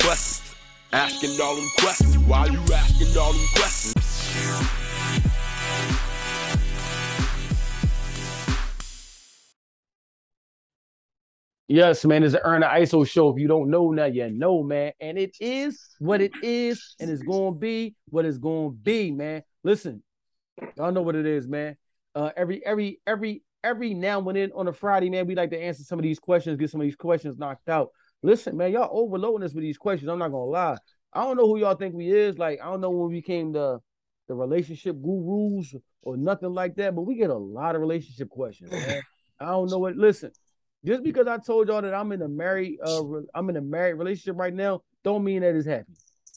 questions. Asking all them questions. Why you asking all them questions? Yes, man, it's the Ern the Iso show. If you don't know now, you know, man. And it is what it is, and it's gonna be what it's gonna be, man. Listen, y'all know what it is, man. Uh, every every every every now and then on a Friday, man, we like to answer some of these questions, get some of these questions knocked out. Listen, man, y'all overloading us with these questions. I'm not gonna lie. I don't know who y'all think we is. Like, I don't know when we became the the relationship gurus or nothing like that, but we get a lot of relationship questions, man. I don't know what. Listen, just because I told y'all that I'm in a married, uh, I'm in a married relationship right now, don't mean that it's happy.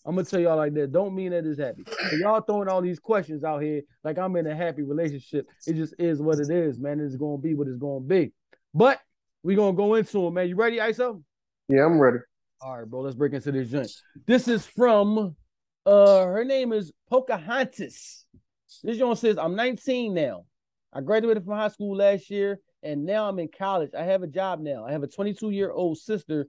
I'm gonna tell y'all like that. Don't mean that it's happy. Y'all throwing all these questions out here like I'm in a happy relationship. It just is what it is, man. It's gonna be what it's gonna be. But we gonna go into it, man. You ready, Iso? Yeah, I'm ready. All right, bro. Let's break into this joint. This is from uh her name is Pocahontas. This joint says, I'm 19 now. I graduated from high school last year, and now I'm in college. I have a job now. I have a 22 year old sister,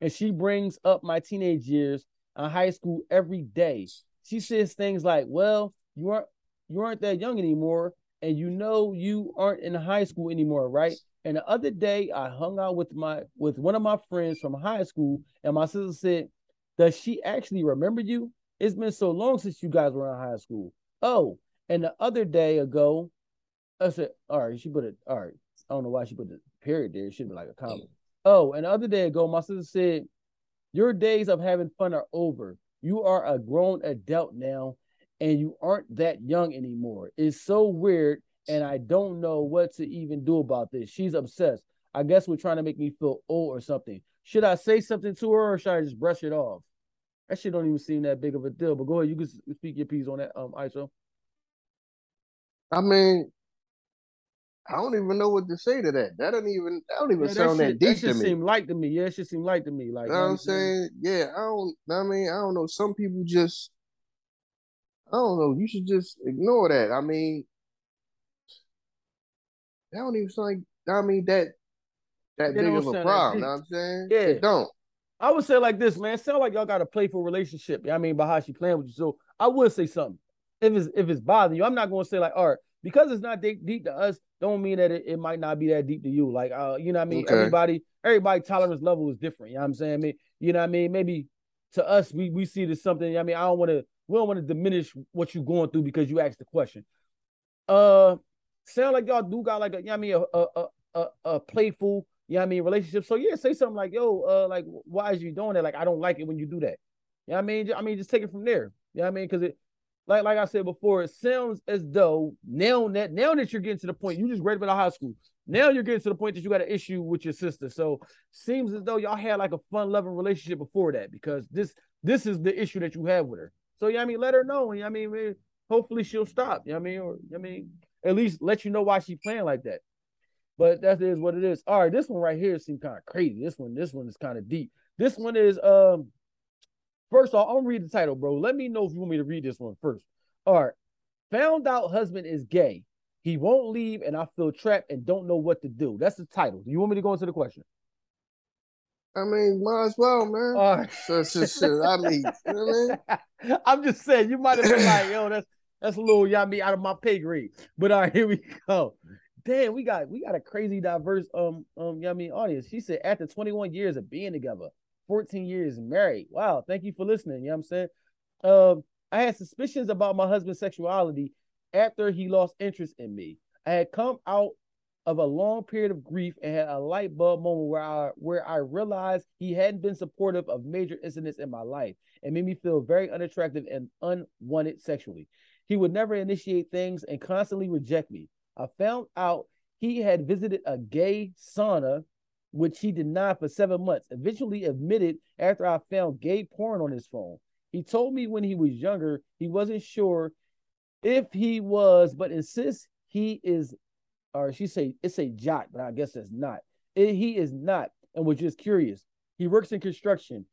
and she brings up my teenage years in high school every day. She says things like, Well, you aren't you aren't that young anymore, and you know you aren't in high school anymore, right? And the other day I hung out with my with one of my friends from high school, and my sister said, Does she actually remember you? It's been so long since you guys were in high school. Oh, and the other day ago, I said, all right, she put it, all right. I don't know why she put the period there. It should be like a comma. Oh, and the other day ago, my sister said, Your days of having fun are over. You are a grown adult now, and you aren't that young anymore. It's so weird, and I don't know what to even do about this. She's obsessed. I guess we're trying to make me feel old or something. Should I say something to her or should I just brush it off? That shit don't even seem that big of a deal. But go ahead, you can speak your piece on that, um, Iso. I mean, I don't even know what to say to that. That don't even that don't even Yeah, sound that, shit, deep that to me. seem light to me. Yeah, it should seem light to me. Like, you know what I'm saying? Yeah, I don't I mean, I don't know. Some people just I don't know. You should just ignore that. I mean, that don't even sound like I mean that that It big of a problem. know what I'm saying? Yeah. It don't. I would say like this, man. Sound like y'all got a playful relationship. You know I mean, by how she playing with you. So I would say something. If it's if it's bothering you, I'm not gonna say like, all right, because it's not deep, deep to us, don't mean that it, it might not be that deep to you. Like, uh, you know what I mean? Okay. Everybody, everybody tolerance level is different. You know what I'm saying? I mean, you know what I mean? Maybe to us, we we see this something. I mean, I don't want to we don't want to diminish what you're going through because you asked the question. Uh sound like y'all do got like a you know I mean a a a, a, playful you know I mean relationship. So yeah, say something like, yo, uh, like why is you doing that? Like, I don't like it when you do that. You know what I mean? I mean, just take it from there. You know what I mean? Because it like like I said before, it sounds as though now that now that you're getting to the point, you just graduated high school. Now you're getting to the point that you got an issue with your sister. So seems as though y'all had like a fun loving relationship before that because this this is the issue that you have with her. So yeah, I mean, let her know. You know I mean, hopefully she'll stop. You know I mean, or I mean, at least let you know why she playing like that. But that is what it is. All right, this one right here seems kind of crazy. This one, this one is kind of deep. This one is um. First off, I'm gonna read the title, bro. Let me know if you want me to read this one first. All right. Found out husband is gay. He won't leave, and I feel trapped and don't know what to do. That's the title. Do you want me to go into the question? I mean, might as well, man. All right. So, so, so, I mean, you know what I mean? I'm just saying you might have been like, yo, that's that's a little y'all me out of my pay grade. But all right, here we go. Damn, we got we got a crazy diverse um um you mean audience. She said after 21 years of being together, 14 years married. Wow, thank you for listening. You know what I'm saying? Um, I had suspicions about my husband's sexuality after he lost interest in me. I had come out of a long period of grief and had a light bulb moment where I where I realized he hadn't been supportive of major incidents in my life and made me feel very unattractive and unwanted sexually. He would never initiate things and constantly reject me. I found out he had visited a gay sauna, which he denied for seven months, eventually admitted after I found gay porn on his phone. He told me when he was younger, he wasn't sure if he was, but insists he is, or she say it's a jock, but I guess it's not. It- he is not, and was just curious. He works in construction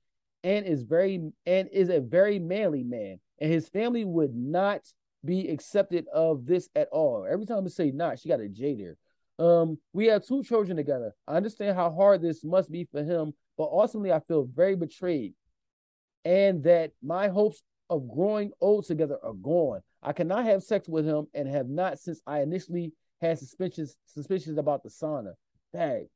and is very and is a very manly man, and his family would not be accepted of this at all. Every time I say not, she got a J there. Um, we have two children together. I understand how hard this must be for him, but ultimately I feel very betrayed. and that my hopes of growing old together are gone. I cannot have sex with him and have not since I initially had suspicions suspicions about the sauna. Dang.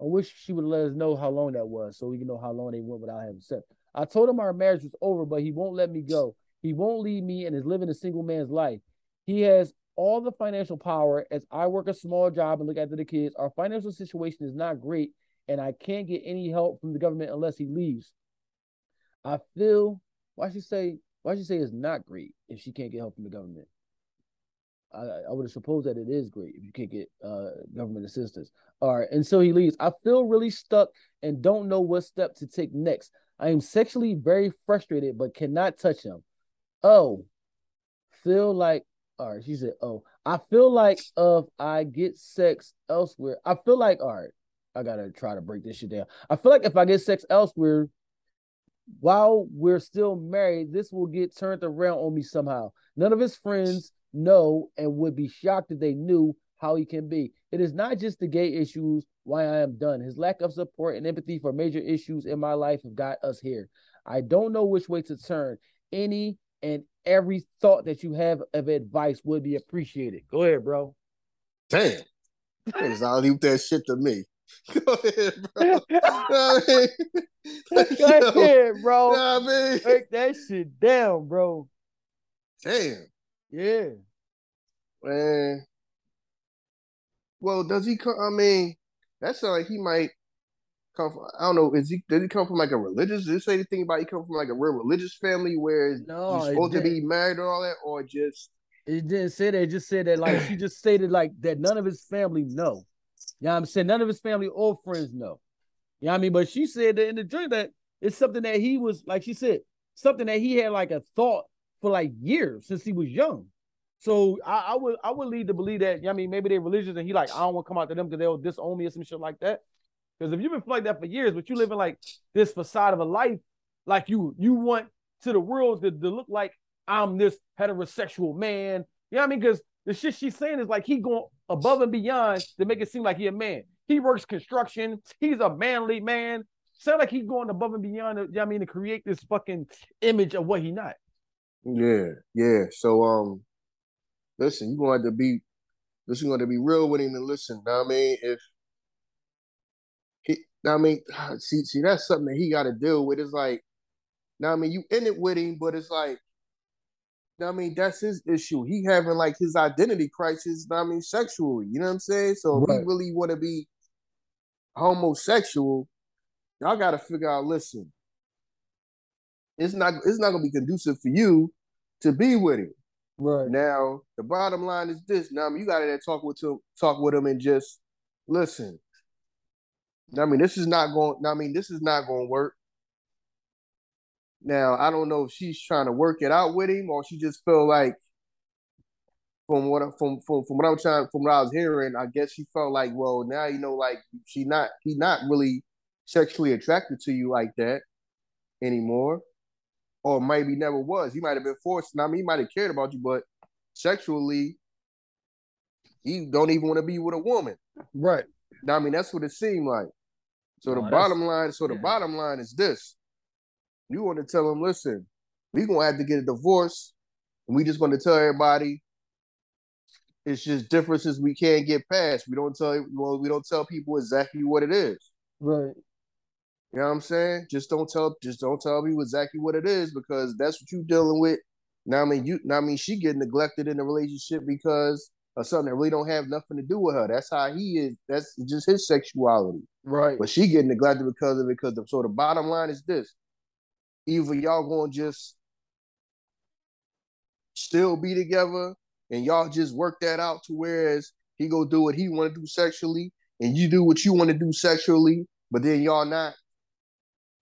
I wish she would let us know how long that was so we can know how long they went without having sex. I told him our marriage was over, but he won't let me go. He won't leave me and is living a single man's life. He has all the financial power as I work a small job and look after the kids. Our financial situation is not great, and I can't get any help from the government unless he leaves. I feel why she say why she say it's not great if she can't get help from the government. I, I would have supposed that it is great if you can't get uh, government assistance. All right, and so he leaves. I feel really stuck and don't know what step to take next. I am sexually very frustrated, but cannot touch him. Oh, feel like all right. She said, "Oh, I feel like if I get sex elsewhere, I feel like all right. I gotta try to break this shit down. I feel like if I get sex elsewhere, while we're still married, this will get turned around on me somehow. None of his friends know and would be shocked if they knew how he can be. It is not just the gay issues why I am done. His lack of support and empathy for major issues in my life have got us here. I don't know which way to turn. Any and every thought that you have of advice would be appreciated. Go ahead, bro. Damn. All leave that shit to me. Go ahead, bro. I mean, Go ahead, bro. I mean? Break that shit down, bro. Damn. Yeah. Man. Well, does he come? I mean, that sounds like he might come from? I don't know. Is he? Did he come from like a religious? Did it say anything about he come from like a real religious family where no, he's supposed to be married and all that, or just? It didn't say that. It just said that like she just stated like that none of his family know. You know what I'm saying? None of his family or friends know. You know what I mean? But she said that in the dream that it's something that he was like she said, something that he had like a thought for like years since he was young. So I, I would I would lead to believe that, you know I mean, maybe they're religious and he like, I don't want to come out to them because they'll disown me or some shit like that. Because if you've been like that for years, but you living like this facade of a life, like you you want to the world to, to look like I'm this heterosexual man. You know what I mean? Because the shit she's saying is like he going above and beyond to make it seem like he a man. He works construction. He's a manly man. Sound like he's going above and beyond. You know what I mean, to create this fucking image of what he not. Yeah, yeah. So um, listen, you going to be, this is going to be real with him and listen. Know I mean, if now, I mean, see, see, that's something that he got to deal with. It's like, now, I mean, you in it with him, but it's like, now I mean, that's his issue. He having like his identity crisis. I mean, sexually, you know what I'm saying? So right. if he really want to be homosexual, y'all got to figure out. Listen, it's not it's not gonna be conducive for you to be with him. Right now, the bottom line is this. Now, I mean, you got to talk with him, talk with him, and just listen. I mean, this is not going. I mean, this is not going to work. Now, I don't know if she's trying to work it out with him or she just felt like, from what from from from what I'm trying from what I was hearing, I guess she felt like, well, now you know, like she not he not really sexually attracted to you like that anymore, or maybe never was. He might have been forced. I mean, he might have cared about you, but sexually, he don't even want to be with a woman. Right. I mean, that's what it seemed like. So the bottom line, so the yeah. bottom line is this. You want to tell them, listen, we're gonna have to get a divorce, and we just gonna tell everybody it's just differences we can't get past. We don't tell well, we don't tell people exactly what it is. Right. You know what I'm saying? Just don't tell just don't tell people exactly what it is because that's what you're dealing with. Now I mean you now I mean she get neglected in the relationship because of something that really don't have nothing to do with her. That's how he is. That's just his sexuality. Right. But she getting neglected because of it. Because the, so the bottom line is this: either y'all gonna just still be together, and y'all just work that out to whereas he go do what he want to do sexually, and you do what you want to do sexually, but then y'all not.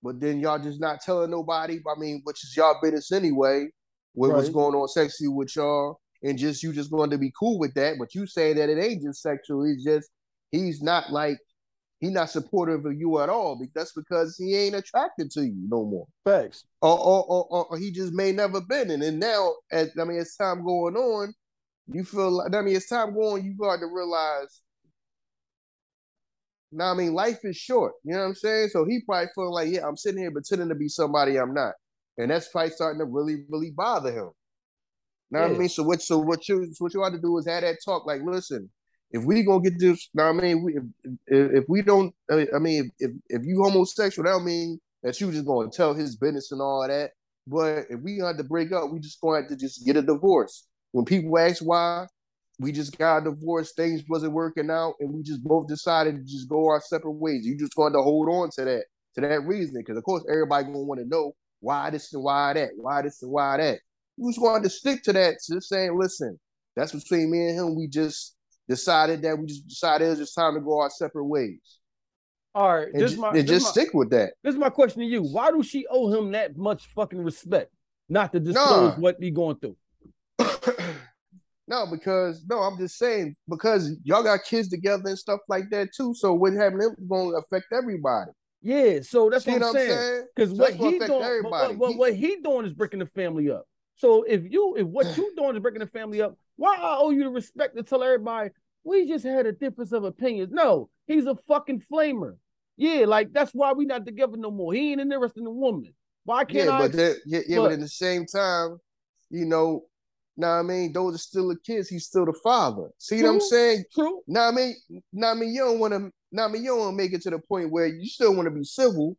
But then y'all just not telling nobody. I mean, which is y'all business anyway. What, right. What's going on sexually with y'all? And just you just going to be cool with that. But you say that it ain't just sexual. He's just he's not like he's not supportive of you at all. Because that's because he ain't attracted to you no more. Facts. Or or, or, or he just may never been. And then now, as I mean, as time going on, you feel like I mean, as time going, on, you got to realize Now I mean, life is short. You know what I'm saying? So he probably feeling like, yeah, I'm sitting here pretending to be somebody I'm not, and that's probably starting to really, really bother him. Know what I mean? So what? So what you so what you ought to do is have that talk. Like, listen, if we gonna get this, know what I mean, we, if, if we don't, I mean, if, if you homosexual, that don't mean that you just gonna tell his business and all that. But if we had to break up, we just going to have to just get a divorce. When people ask why, we just got a divorce, things wasn't working out, and we just both decided to just go our separate ways. You just going to hold on to that to that reasoning, because of course everybody gonna want to know why this and why that, why this and why that. We just wanted to stick to that, just saying, listen, that's between me and him. We just decided that we just decided it was just time to go our separate ways. All right, And, this ju- my and just my, stick with that. this is my question to you. Why do she owe him that much fucking respect? Not to disclose Nah. what he going through. no, because no, I'm just saying because y'all got kids together and stuff like that too. So what happened is going to affect everybody. Yeah, so that's See what I'm saying. Because So what he doing, what, everybody. what, what, He- what he doing is breaking the family up. So if you, if what you doing is breaking the family up, why I owe you the respect to tell everybody we just had a difference of opinions? No, he's a fucking flamer. Yeah, like that's why we not together no more. He ain't interested in the woman. Why can't Yeah, I? but yeah, yeah, but- but at the same time, you know, now I mean, those are still the kids. He's still the father. See what I'm saying? True. Now I mean, now I mean, you don't want to. Now I mean, you don't want to make it to the point where you still want to be civil,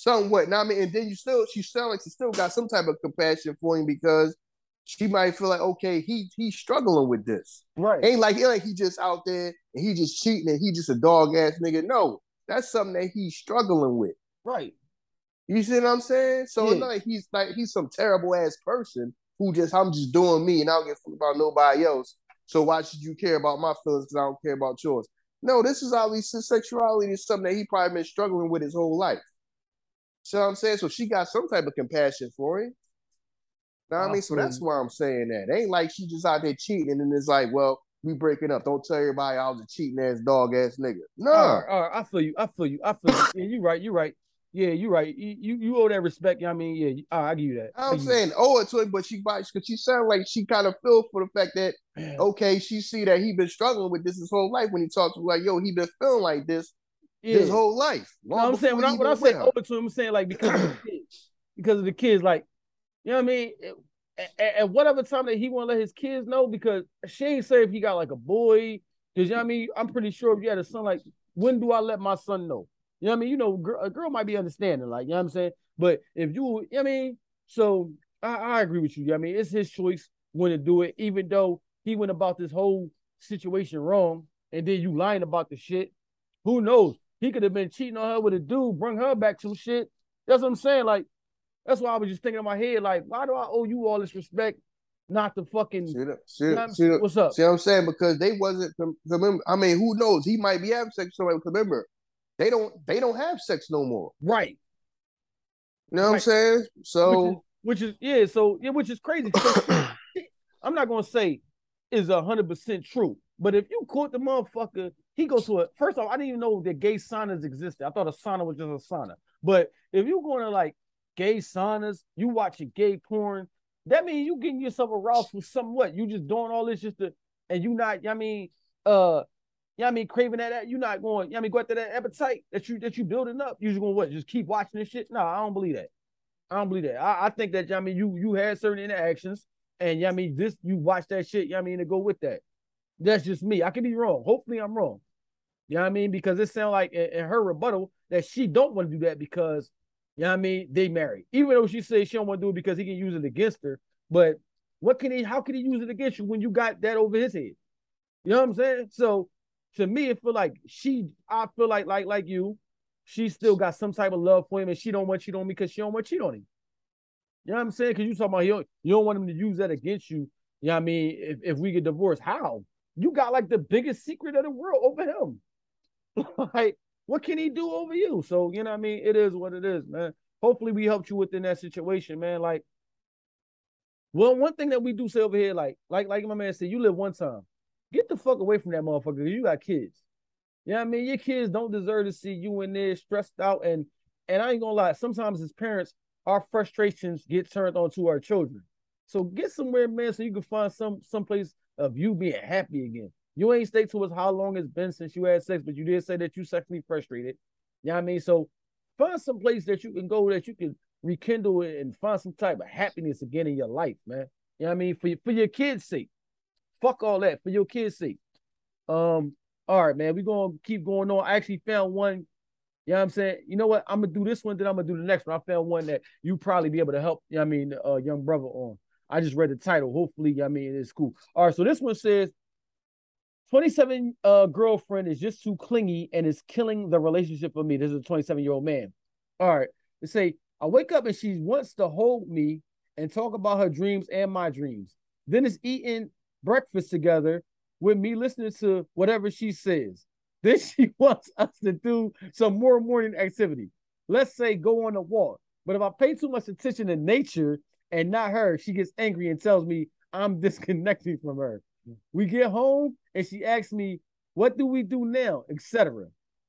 somewhat. Now I mean, and then you still, she sounds like she still got some type of compassion for him because she might feel like, okay, he he's struggling with this. Right. Ain't like, ain't like he just out there and he just cheating and he just a dog ass nigga. No, that's something that he's struggling with. Right. You see what I'm saying? So Yeah. it's not like he's like he's some terrible ass person who just I'm just doing me and I don't give a fuck about nobody else. So why should you care about my feelings because I don't care about yours? No, this is obviously his sexuality is something that he probably been struggling with his whole life. See what I'm saying? So she got some type of compassion for him. Know what I mean? So that's why I'm saying that. It ain't like she just out there cheating and then it's like, well, we breaking up. Don't tell everybody I was a cheating ass dog ass nigga. No. All right, all right. I feel you. I feel you. I feel you. Yeah, you right. You right. Yeah, you right. You you, you owe that respect. I mean, yeah. you- All right, I give you that. I'm give you saying owe it to him, but she because she sound like she kind of feel for the fact that that. okay, she see that he been struggling with this his whole life when he talks to like, yo, he been feeling like this Yeah. his whole life. No, long I'm saying when I when I say her. to him, I'm saying like because of the kids, because of the kids, like you know what I mean. At, at whatever time that he want to let his kids know, because she ain't say if he got like a boy, because you know what I mean. I'm pretty sure if you had a son, like when do I let my son know? You know what I mean. You know, girl, a girl might be understanding, like you know what I'm saying. But if you, you know what I mean, so I, I agree with you. you know what I mean, it's his choice when to do it, even though he went about this whole situation wrong, and then you lying about the shit. Who knows? He could have been cheating on her with a dude, bring her back some shit. That's what I'm saying. Like, that's why I was just thinking in my head, like, why do I owe you all this respect? Not to fucking See, that- see, you know what I'm see, saying? what's up? see what I'm saying? Because they wasn't remember. I mean, who knows? He might be having sex with somebody. Remember, they don't they don't have sex no more. Right. You know what I'm saying? So Which is yeah, so yeah, which is crazy. I'm not gonna say is hundred percent true, but if you caught the motherfucker, he goes to a first off, I didn't even know that gay saunas existed. I thought a sauna was just a sauna. But if you're going to like gay saunas, you watching gay porn, that means you getting yourself aroused for somewhat. You just doing all this just to and you not, I mean, uh yeah, I mean, craving that, You're not going, I mean, go after that appetite that you that you building up. You just gonna what? Just keep watching this shit? No, I don't believe that. I don't believe that. I, I think that I mean you you had certain interactions, and yeah, I mean this you watch that shit. Yeah, I mean to go with that. That's just me. I could be wrong. Hopefully I'm wrong. You know what I mean? Because it sounds like in, her rebuttal that she don't want to do that because you know what I mean they married. Even though she says she don't want to do it because he can use it against her. But what can he how can he use it against you when you got that over his head? You know what I'm saying? So to me, it feel like she I feel like like like you, she still got some type of love for him and she don't want to cheat on me because she don't want to cheat on him. You know what I'm saying? Because you talking about you don't, you don't want him to use that against you. You know what I mean? If, if we get divorced, how? You got like the biggest secret of the world over him. like, what can he do over you? So, you know I mean? It is what it is, man. Hopefully we helped you within that situation, man. Like, well, one thing that we do say over here, like, like, like my man said, you live one time. Get the fuck away from that motherfucker. You got kids. You know what I mean? Your kids don't deserve to see you in there stressed out. And and I ain't gonna lie, sometimes as parents, our frustrations get turned onto our children. So get somewhere, man, so you can find some some place of you being happy again. You ain't state to us how long it's been since you had sex, but you did say that you sexually frustrated. You know what I mean? So find some place that you can go that you can rekindle it and find some type of happiness again in your life, man. You know what I mean? For your, for your kids' sake. Fuck all that for your kids' sake. Um, all right, man. We're gonna keep going on. I actually found one. You know what I'm saying? You know what? I'm gonna do this one, then I'm gonna do the next one. I found one that you probably be able to help, you know what I mean, uh young brother on. I just read the title. Hopefully, you know I mean it's cool. All right, so this one says 27 uh girlfriend is just too clingy and is killing the relationship for me. This is a 27 year old man. All right, they say I wake up and she wants to hold me and talk about her dreams and my dreams. Then it's eating breakfast together with me listening to whatever she says. Then she wants us to do some more morning activity. Let's say go on a walk. But if I pay too much attention to nature and not her, she gets angry and tells me I'm disconnecting from her. We get home and she asks me, What do we do now? etc.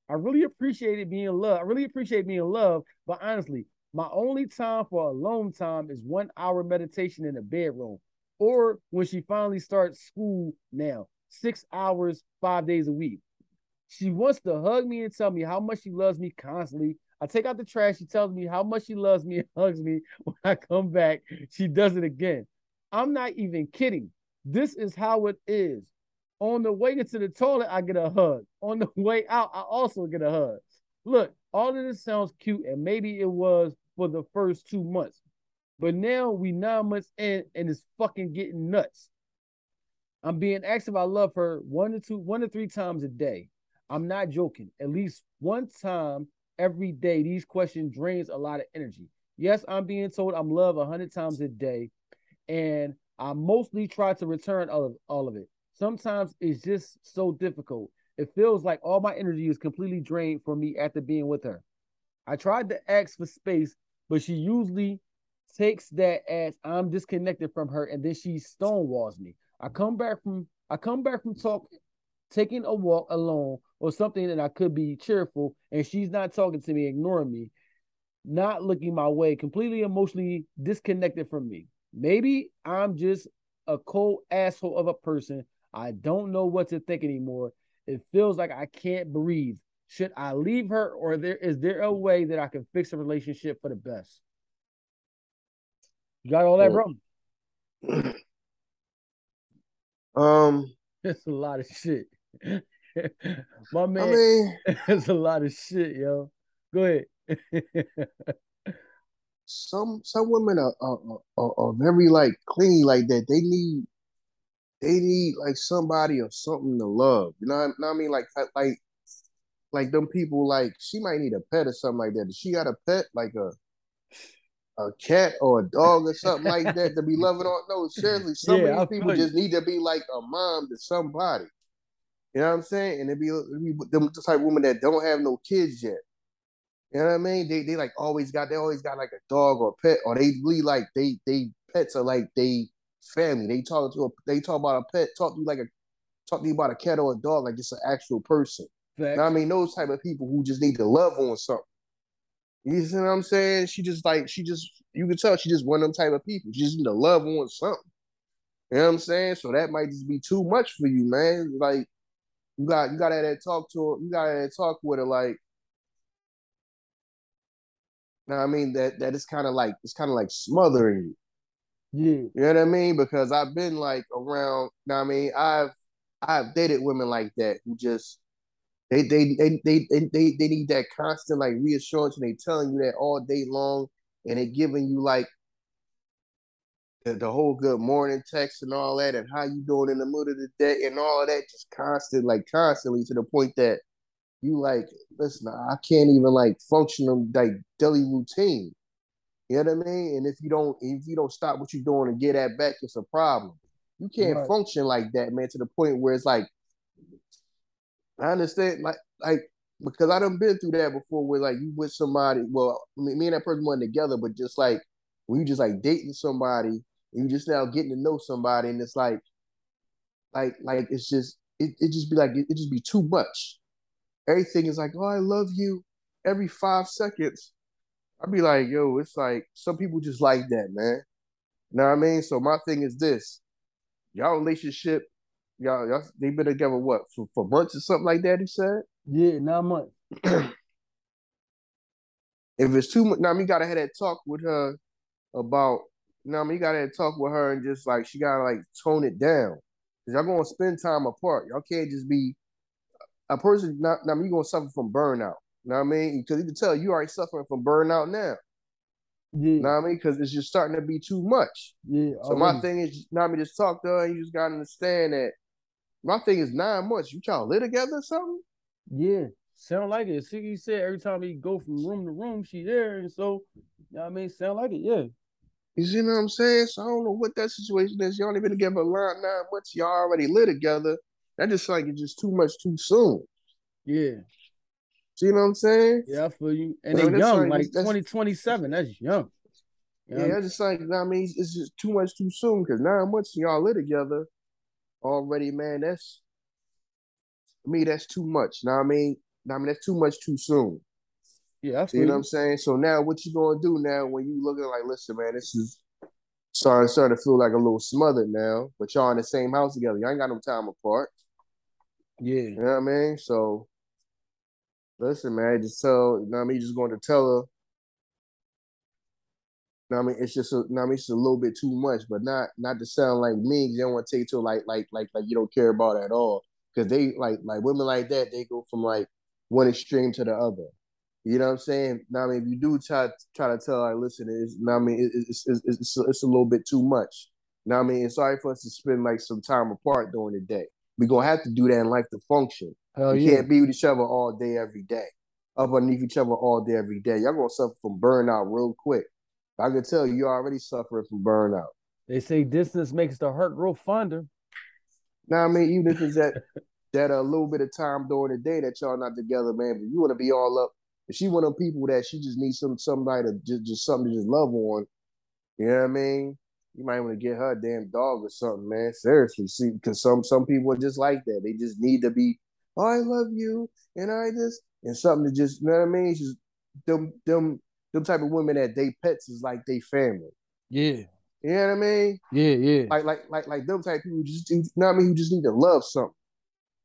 I really appreciate it being love. I really appreciate being loved, but honestly, my only time for alone time is one hour meditation in the bedroom or when she finally starts school now, six hours, five days a week. She wants to hug me and tell me how much she loves me constantly. I take out the trash. She tells me how much she loves me and hugs me. When I come back, she does it again. I'm not even kidding. This is how it is. On the way into the toilet, I get a hug. On the way out, I also get a hug. Look, all of this sounds cute, and maybe it was for the first two months. But now we nine months in and it's fucking getting nuts. I'm being asked if I love her one to two, one to three times a day. I'm not joking. At least one time every day, these questions drains a lot of energy. Yes, I'm being told I'm loved a hundred times a day, and I mostly try to return all of all of it. Sometimes it's just so difficult. It feels like all my energy is completely drained from me after being with her. I tried to ask for space, but she usually takes that as I'm disconnected from her, and then she stonewalls me. I come back from I come back from talk, taking a walk alone or something, and I could be cheerful, and she's not talking to me, ignoring me, not looking my way, completely emotionally disconnected from me. Maybe I'm just a cold asshole of a person. I don't know what to think anymore. It feels like I can't breathe. Should I leave her, or there is there a way that I can fix a relationship for the best? You got all that, bro? Um, It's a lot of shit. My man, I mean, it's a lot of shit, yo. Go ahead. some some women are are, are are very like clingy like that. They need they need like somebody or something to love. You know what, know what I mean? Like like like them people like she might need a pet or something like that. She got a pet like a a cat or a dog or something like that to be loving on? No, seriously, some Yeah, of these people just need to be like a mom to somebody. You know what I'm saying? And it be, it be them type of women that don't have no kids yet. You know what I mean? They they like always got they always got like a dog or a pet, or they really like they they pets are like they family. They talk to a, they talk about a pet, talk to you like a talk to you about a cat or a dog like it's an actual person. You know what I mean? Those type of people who just need to love on something. You see what I'm saying? She just like she just you can tell she just one of them type of people. She just need to love on something. You know what I'm saying? So that might just be too much for you, man. Like you got you got to talk to her. You got to talk with her like. Now I mean that that is kind of like it's kind of like smothering you. Yeah. You know what I mean? Because I've been like around. Now I mean I've I've dated women like that who just they they they they they, they, they need that constant like reassurance and they telling you that all day long and they giving you like the, the whole good morning text and all that and how you doing in the middle of the day and all of that just constant like constantly to the point that you like listen I can't even like function on like daily routine. You know what I mean? And if you don't if you don't stop what you're doing and get that back, it's a problem. You can't Right. function like that, man, to the point where it's like I understand, like, like because I done been through that before, where like you with somebody. Well, me, me and that person weren't together, but just like when you just like dating somebody, and you just now getting to know somebody, and it's like, like, like it's just it, it just be like it, it just be too much. Everything is like, oh, I love you, every five seconds. I'd be like, yo, it's like some people just like that, man. You know what I mean? So my thing is this: y'all relationship y'all, y'all they been together what for, for months or something like that. He said. Yeah, nine months. If it's too much, now I mean, you gotta have that talk with her about. You know, what I mean, you gotta have a talk with her and just like she gotta like tone it down. Cause y'all gonna spend time apart. Y'all can't just be a person. Not, I mean, you gonna suffer from burnout. You know what I mean? Because you can tell you already suffering from burnout now. Yeah, You know what I mean? Because it's just starting to be too much. yeah. So my thing is, you know I mean, just talk to her and you just gotta understand that. My thing is nine months. You trying to live together or something? Yeah, sound like it. Siggy said every time he go from room to room, she there, and so you know what I mean, sound like it. Yeah, You see what I'm saying? So I don't know what that situation is. Y'all only been together a line nine months. Y'all already live together. That just like it's just too much too soon. yeah, See what I'm saying? yeah. I feel you. And Well, they that's young, like- like that's- twenty twenty seven. That's young. You know Yeah, what I I just like I mean, it's- just too much too soon because nine months y'all live together already, man. That's to me, that's too much. Now I mean, I mean that's too much too soon. yeah, I See feel what. I'm saying? So now what you gonna do now when you looking like, listen, man, this is starting starting to feel like a little smothered now, but y'all in the same house together. Y'all ain't got no time apart. Yeah, You know what I mean? So listen, man, just tell you know what I mean, just going to tell her. You know what I mean, it's just a, you know I mean, it's a little bit too much, but not not to sound like me. You don't want to take to like like like like you don't care about it at all. Because they like like women like that, they go from like one extreme to the other. You know what I'm saying? Now, I mean, if you do try try to tell, like, listen, it's, now, I mean, it's, it's, it's, it's, a, little bit too much. Now, I mean, it's sorry for us to spend like some time apart during the day. We're gonna have to do that in life to function. hell we yeah. can't be with each other all day, every day, up underneath each other all day, every day. Y'all gonna suffer from burnout real quick. I can tell you, you're already suffering from burnout. They say distance makes the heart grow fonder. Now, I mean, even if it's that that a little bit of time during the day that y'all not together, man, but you want to be all up. If she one of them people that she just needs some somebody to just, just something to just love on, you know what I mean? You might want to get her a damn dog or something, man. Seriously, see, because some some people are just like that. They just need to be, oh, I love you, and I just and something to just, you know what I mean? Just them them them type of women that they pets is like they family. Yeah, You know what I mean? yeah, yeah. like like like like them type of people just you know what I mean who just need to love something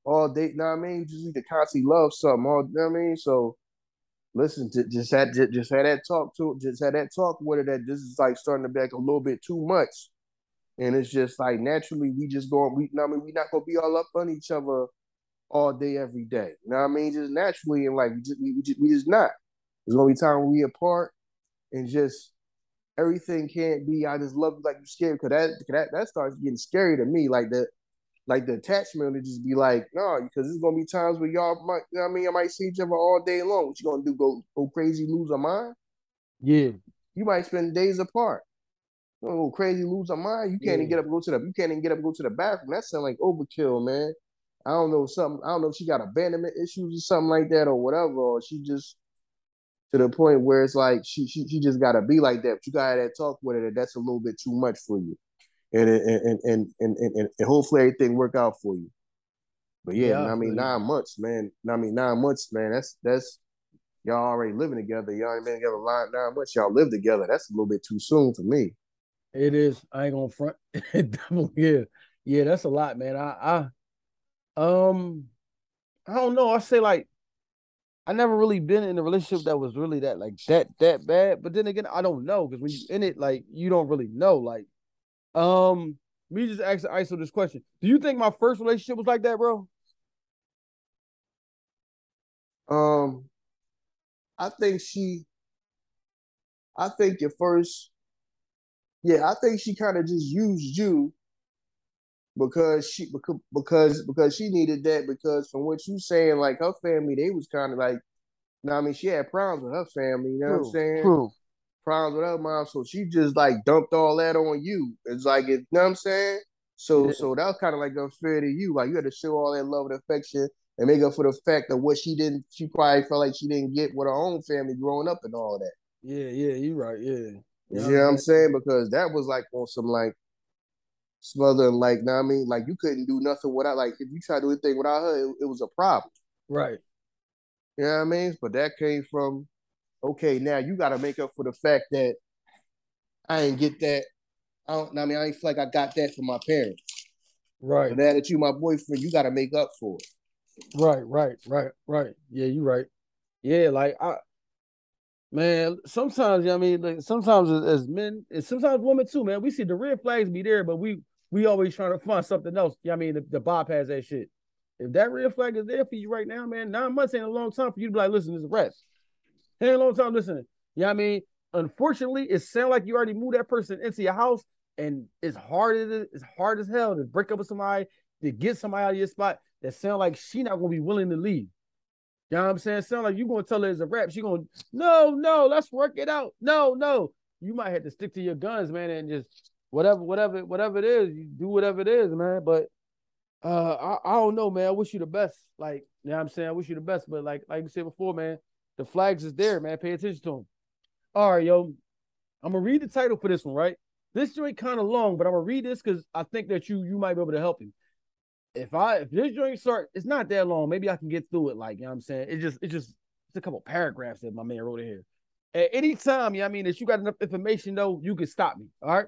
all day. You know what I mean? You just need to constantly love something. All you know what I mean? So listen, to, just had just, had that talk to just had that talk with her that this is like starting to be like a little bit too much. And it's just like naturally we just going we I mean we not gonna be all up on each other all day every day. You know what I mean? Just naturally and like we just we, we just we just not. There's gonna be time when we apart and just everything can't be I just love like you scared because that, that that starts getting scary to me. Like the like the attachment to just be like, no, because there's gonna be times where y'all might you know what I mean, I might see each other all day long. What you gonna do? Go go crazy, lose our mind? Yeah, You might spend days apart. You go crazy, lose our mind. You can't even get up go to the you can't even get up go to the bathroom. That sounds like overkill, man. I don't know something. I don't know if she got abandonment issues or something like that or whatever, or she just to the point where it's like she she, she just gotta be like that. But you gotta that talk with her that that's a little bit too much for you, and and and and and, and, and hopefully everything work out for you. But yeah, Yeah, I mean nine months, man. I mean nine months, man. That's that's y'all already living together. Y'all ain't been together nine nine months. Y'all live together. That's a little bit too soon for me. it is. I ain't gonna front. Definitely, yeah, yeah. That's a lot, man. I, I, um, I don't know. I say like, I never really been in a relationship that was really that like that that bad. But then again, I don't know because when you in it, like you don't really know. Like, um, me just ask Iso this question: Do you think my first relationship was like that, bro? Um, I think she. I think your first. Yeah, I think she kind of just used you. Because she because because because she needed that because from what you saying like her family they was kind of like, no, I mean she had problems with her family. You know what I'm saying? True. Problems with her mom, so she just like dumped all that on you. It's like it, you know what I'm saying? So Yeah. so that was kind of like unfair to you. Like you had to show all that love and affection and make up for the fact of what she didn't. She probably felt like she didn't get with her own family growing up and all that. Yeah, yeah, you're right. Yeah. You Yeah, see what I'm saying? Because that was like on some like smothering, like, know what I mean? Like you couldn't do nothing without, like, if you try to do anything without her, it, it was a problem. Right. You know what I mean? But that came from, okay, now you got to make up for the fact that I ain't get that. I don't, I mean, I ain't feel like I got that from my parents. Right. But now that you my boyfriend, you gotta make up for it. Right, right, right, right. Yeah, you're right. Yeah, like I man, sometimes you know what I mean, like sometimes as, men and sometimes women too, man, we see the red flags be there, but we we always trying to find something else. You know I mean, the, to bypass that shit. If that red flag is there for you right now, man, nine months ain't a long time for you to be like, listen, this is rest. A long time listening. You know what I mean? Unfortunately, it sounds like you already moved that person into your house, and it's hard as it's hard as hell to break up with somebody, to get somebody out of your spot that sound like she not gonna be willing to leave. You know what I'm saying? Sound like you gonna tell her it's a rap. She gonna no, no, let's work it out. No, no. You might have to stick to your guns, man, and just whatever, whatever, whatever it is, you do whatever it is, man. But uh I, I don't know, man. I wish you the best. Like, you know what I'm saying? I wish you the best. But like like you said before, man, the flags is there, man. Pay attention to them. All right, yo. I'm gonna read the title for this one, right? This joint kind of long, but I'm gonna read this because I think that you you might be able to help him if I if this joint start, it's not that long. Maybe I can get through it. Like, you know what I'm saying? It just, it just, it's a couple paragraphs that my man wrote in here. At any time, you know I mean, if you got enough information though, you can stop me. All right.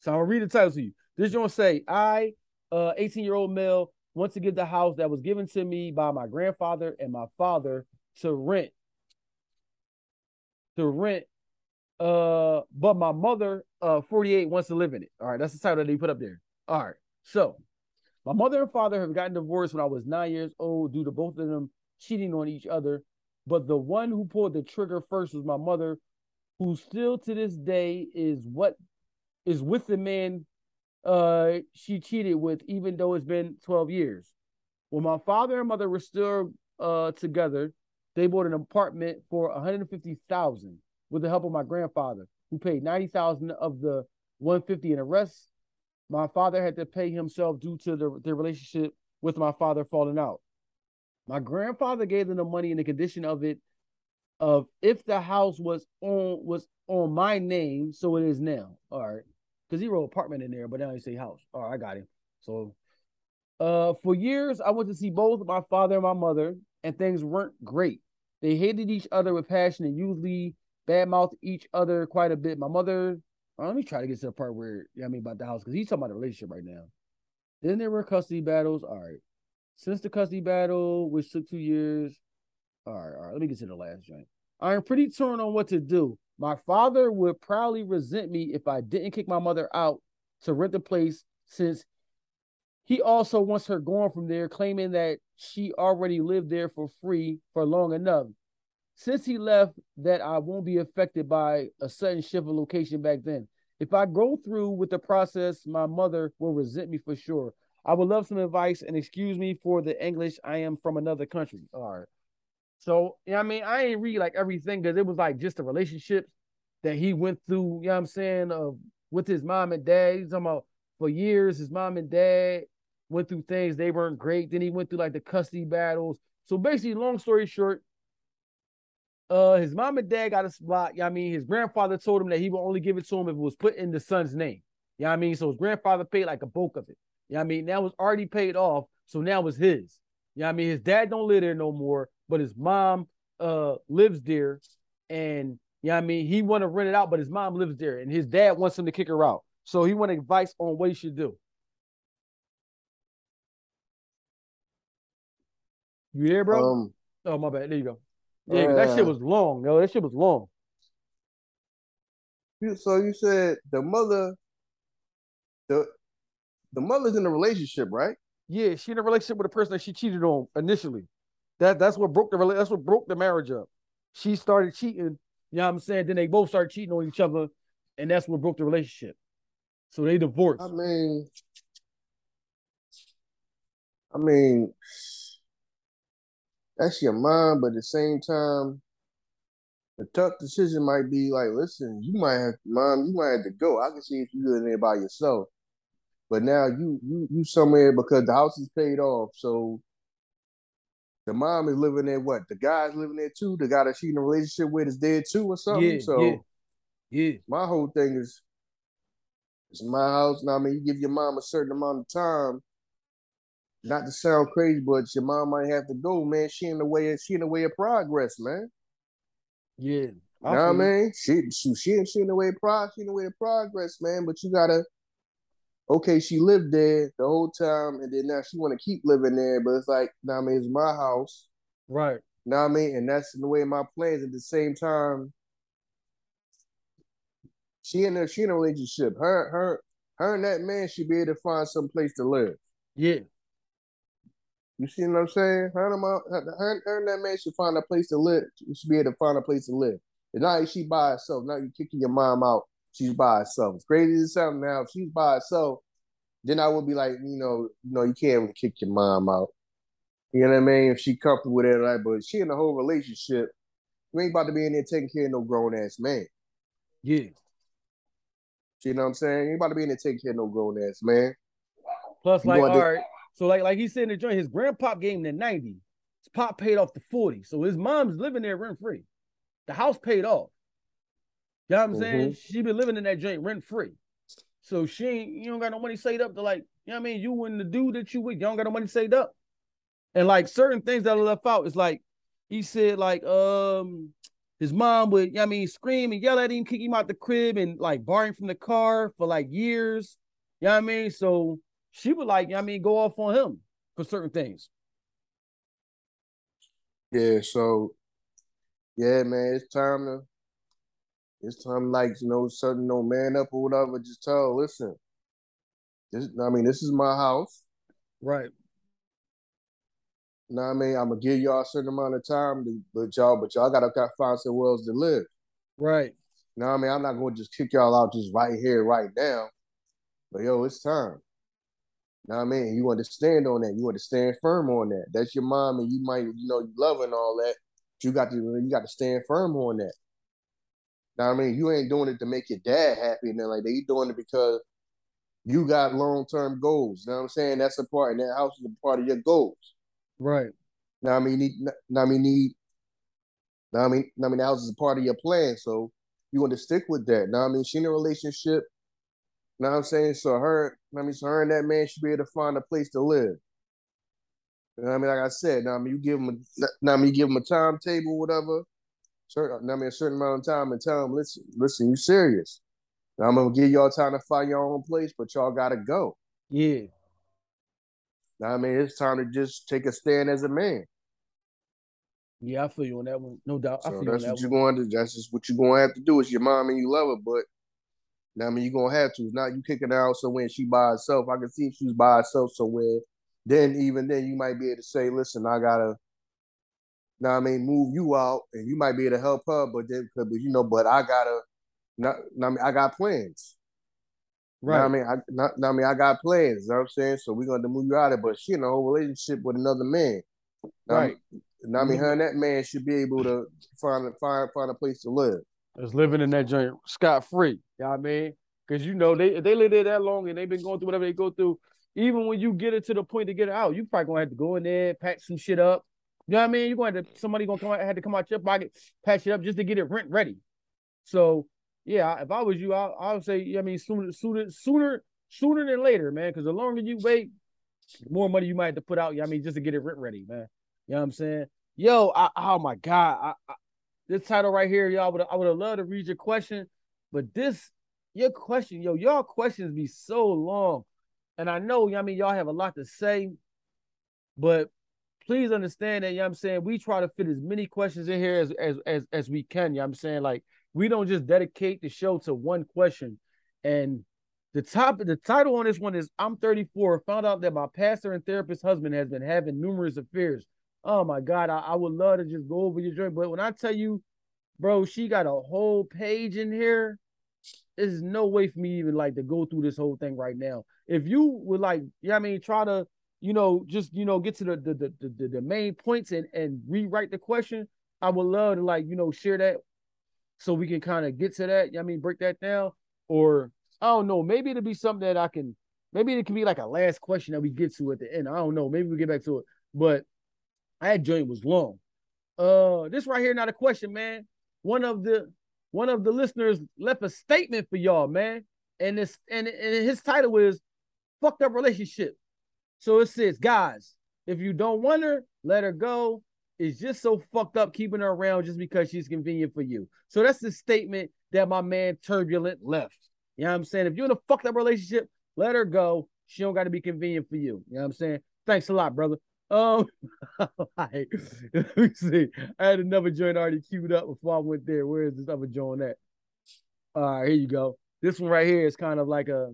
So I'm gonna read the title to you. This joint say, I, uh, 18 year old male, want to give the house that was given to me by my grandfather and my father to rent. To rent. Uh, but my mother, uh, 48 wants to live in it. All right, that's the title that he put up there. All right, so my mother and father have gotten divorced when I was nine years old due to both of them cheating on each other. But the one who pulled the trigger first was my mother, who still to this day is what is with the man uh she cheated with, even though it's been 12 years. When my father and mother were still uh together, they bought an apartment for 150,000 with the help of my grandfather, who paid 90,000 of the 150 and the rest my father had to pay himself due to the, the relationship with my father falling out. My grandfather gave them the money in the condition of it of if the house was on was on my name, so it is now. All right. Because he wrote apartment in there, but now he say house. All right, I got him. So uh for years I went to see both my father and my mother, and things weren't great. They hated each other with passion and usually badmouthed each other quite a bit. My mother uh, let me try to get to the part where you know I mean about the house because he's talking about the relationship right now. Then there were custody battles. All right. Since the custody battle, which took two years. All right, all right. Let me get to the last joint. I'm pretty torn on what to do. My father would probably resent me if I didn't kick my mother out to rent the place since he also wants her gone from there, claiming that she already lived there for free for long enough since he left that I won't be affected by a sudden shift of location back then. If I go through with the process, my mother will resent me for sure. I would love some advice and excuse me for the English. I am from another country. All right. So, you know I mean, I ain't read like everything because it was like just the relationships that he went through, you know what I'm saying, uh, with his mom and dad. He's talking about for years, his mom and dad went through things, they weren't great. Then he went through like the custody battles. So basically, long story short, uh, his mom and dad got a spot. You know I mean, his grandfather told him that he would only give it to him if it was put in the son's name. Yeah, you know I mean, so his grandfather paid like a bulk of it. Yeah, you know I mean, that was already paid off, so now it's his. Yeah, I mean, his dad don't live there no more, but his mom uh lives there, and yeah, I mean, he want to rent it out, but his mom lives there, and his dad wants him to kick her out. So he want advice on what he should do. You there, bro? Um, oh my bad. There you go. Yeah, that shit was long, yo. That shit was long. So you said the mother, the the mother's in a relationship, right? Yeah, she in a relationship with a person that she cheated on initially. That that's what broke the that's what broke the marriage up. She started cheating, you know what I'm saying? Then they both started cheating on each other, and that's what broke the relationship. So they divorced. I mean, I mean, that's your mom, but at the same time, the tough decision might be like, listen, you might have mom, you might have to go. I can see if you live there by yourself. But now you you you somewhere because the house is paid off. So the mom is living there. What the guy's living there too? The guy that she's in a relationship with is dead too, or something. Yeah, so yeah, yeah. my whole thing is it's my house. Now I mean, you give your mom a certain amount of time not to sound crazy, but your mom might have to go, man. She in the way of, she in the way of progress, man. Yeah. You know what I mean? She, she she she in the way of pro, she in the way of progress, man. But you gotta okay, she lived there the whole time, and then now she want to keep living there, but it's like, nah, I mean, it's my house. Right. Know what I mean? And that's in the way my plans. At the same time, she in a she in a relationship. Her her her and that man should be able to find some place to live. Yeah. You see what I'm saying? Her and, my, her, her and that man should find a place to live. You should be able to find a place to live. And now she by herself. Now you're kicking your mom out. She's by herself. It's crazy as something now. If she's by herself, then I would be like, you know, you know, you can't kick your mom out. You know what I mean? If she comfortable with it, like, but she in the whole relationship, you ain't about to be in there taking care of no grown ass man. Yeah. You know what I'm saying? You ain't about to be in there taking care of no grown ass man. Plus, You like, all right. So, like, like he said in the joint, his grandpa gave him the 90. His pop paid off the 40. So his mom's living there rent free. The house paid off. You know what I'm saying? She been living in that joint rent free. So she ain't, you don't got no money saved up to like, you know what I mean? You and the dude that you with, you don't got no money saved up. And like certain things that are left out, is like he said, like, um, his mom would, you know what I mean, scream and yell at him, kick him out the crib, and like bar him from the car for like years. You know what I mean? So she would like, you know what I mean, go off on him for certain things. Yeah, so yeah, man, it's time to it's time like you know, certain no man up or whatever. Just tell, listen, this I mean, this is my house. Right. You know what I mean? I'm gonna give y'all a certain amount of time, to, but y'all, but y'all gotta got find somewhere else to live. Right. You know what I mean? I'm not gonna just kick y'all out just right here, right now. But yo, it's time. What I mean? You want to stand on that. You want to stand firm on that. That's your mom, and you might, you know, you love her and all that. But you got to, you got to stand firm on that. What I mean? You ain't doing it to make your dad happy and then like that. You doing it because you got long term goals. You know what I'm saying? That's a part, and that house is a part of your goals. Right. Now I mean, need, now I mean, need, now I mean, now I mean, that house is a part of your plan, so you want to stick with that. Now I mean, she in a relationship. Know what I'm saying? So her, I mean, so her and that man should be able to find a place to live. You know what I mean? Like I said, now I mean, you give them, a, now I mean, you give them a timetable, whatever. Certain, I mean, a certain amount of time, and tell them, listen, listen, you serious? Now I'm gonna give y'all time to find your own place, but y'all gotta go. Yeah. Now I mean, it's time to just take a stand as a man. Yeah, I feel you on that one. No doubt. I So feel you on that's that what you're going to. That's just what you're going to have to do. It's your mom and you love her, but now I mean, you're gonna have to. It's not you kicking her out somewhere and she by herself. I can see if she's by herself somewhere. Then even then, you might be able to say, "Listen, I gotta." Now I mean, move you out, and you might be able to help her, but then, but you know, but I gotta. Not, I mean, I got plans. Right. Now, I mean, I not, I mean, I got plans. You know what I'm saying? So we're gonna move you out of it. But she in a whole relationship with another man. Now, Right. Now, I mean, mm-hmm. her and that man should be able to find find find a place to live. Just living in that joint scot free. You know what I mean? Because you know, they they live there that long and they've been going through whatever they go through, even when you get it to the point to get it out, you probably gonna have to go in there, pack some shit up. You know what I mean? You're going to somebody gonna come out had to come out your pocket, patch it up just to get it rent ready. So yeah, if I was you, I, I would say, I mean, sooner, sooner, sooner, sooner than later, man. Because the longer you wait, the more money you might have to put out. You know I mean, just to get it rent ready, man. You know what I'm saying? Yo, I, oh my god, I, this title right here, y'all would I would have loved to read your question, but this your question, yo, y'all questions be so long, and I know, I mean, y'all have a lot to say, but please understand that, you know I'm saying, we try to fit as many questions in here as as as, as we can, you know I'm saying, like we don't just dedicate the show to one question, and the top the title on this one is I'm 34, found out that my pastor and therapist husband has been having numerous affairs. Oh my God, I, I would love to just go over your joint. But when I tell you, bro, she got a whole page in here. There's no way for me even like to go through this whole thing right now. If you would like, yeah, I mean, try to, you know, just you know, get to the the the, the, the main points and and rewrite the question. I would love to like, you know, share that so we can kind of get to that. I mean, break that down. Or I don't know, maybe it'll be something that I can maybe it can be like a last question that we get to at the end. I don't know. Maybe we get back to it. But that joint was long. Uh, this right here, not a question, man. One of the one of the listeners left a statement for y'all, man. And this and, and his title is fucked up relationship. So it says, guys, if you don't want her, let her go. It's just so fucked up keeping her around just because she's convenient for you. So that's the statement that my man Turbulent left. You know what I'm saying? If you're in a fucked up relationship, Let her go. She don't got to be convenient for you. You know what I'm saying? Thanks a lot, brother. Um, right. let me see. I had another joint already queued up before I went there. Where is this other joint at? All right, here you go. This one right here is kind of like a.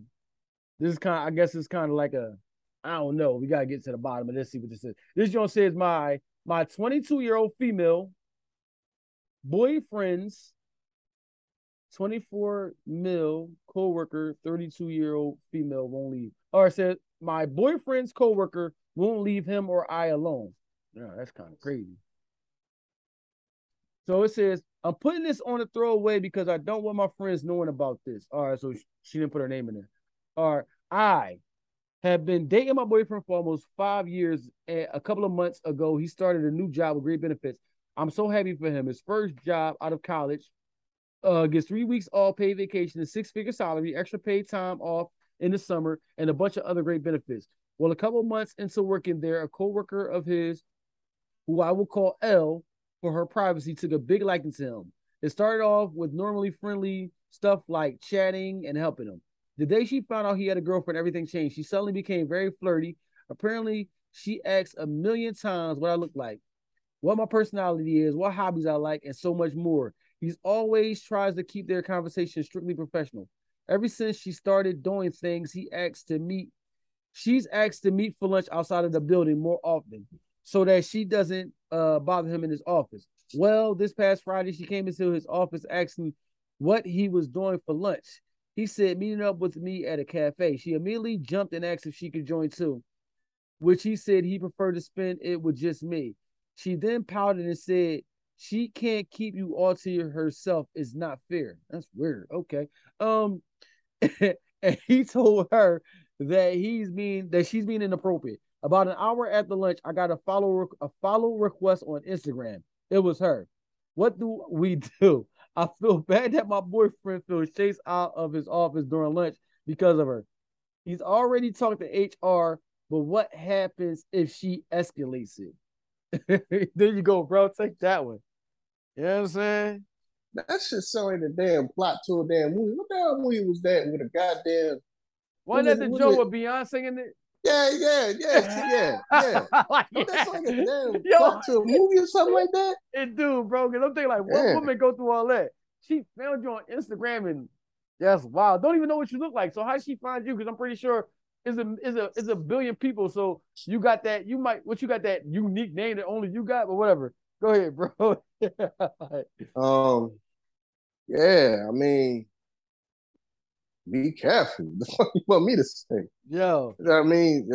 This is kind. Of, I guess it's kind of like a. I don't know. We gotta get to the bottom of this. See what this is. This joint says my my 22 year old female boyfriend's 24 mil co-worker 32 year old female won't leave or it said my boyfriend's co-worker won't leave him or i alone. Yeah that's kind of crazy. So it says i'm putting this on a throwaway because i don't want my friends knowing about this. All right so she didn't put her name in there. All right i have been dating my boyfriend for almost five years and a couple of months ago he started a new job with great benefits. I'm so happy for him. His first job out of college uh, gets three weeks all paid vacation, a six figure salary, extra paid time off in the summer, and a bunch of other great benefits. Well, a couple months into working there, a coworker of his, who I will call L for her privacy, took a big liking to him. It started off with normally friendly stuff like chatting and helping him. The day she found out he had a girlfriend, everything changed. She suddenly became very flirty. Apparently, she asked a million times what I look like, what my personality is, what hobbies I like, and so much more. He's always tries to keep their conversation strictly professional. Ever since she started doing things, he asked to meet. She's asked to meet for lunch outside of the building more often, so that she doesn't uh, bother him in his office. Well, this past Friday, she came into his office asking what he was doing for lunch. He said meeting up with me at a cafe. She immediately jumped and asked if she could join too, which he said he preferred to spend it with just me. She then pouted and said she can't keep you all to herself is not fair. That's weird. Okay. Um, and he told her that he's being that she's being inappropriate. About an hour after lunch, I got a follow a follow request on Instagram. It was her. What do we do? I feel bad that my boyfriend feels chased out of his office during lunch because of her. He's already talked to HR, but what happens if she escalates it? there you go, bro. Take that one. You know what I'm saying? That shit sound the damn plot to a damn movie. What hell movie was that with a goddamn? Wasn't that the joke with Beyonce in it? Yeah, yeah, yeah, yeah, yeah. like, Don't that sound like a damn Yo, to a movie or something like that? It do, bro. Cause I'm thinking like, what yeah. woman go through all that? She found you on Instagram and that's wild. Don't even know what you look like. So how she find you? Because I'm pretty sure is a is a is a billion people. So you got that. You might what you got that unique name that only you got, but whatever. Go ahead, bro. um, yeah, I mean, be careful. The fuck you want me to say? Yo, I mean,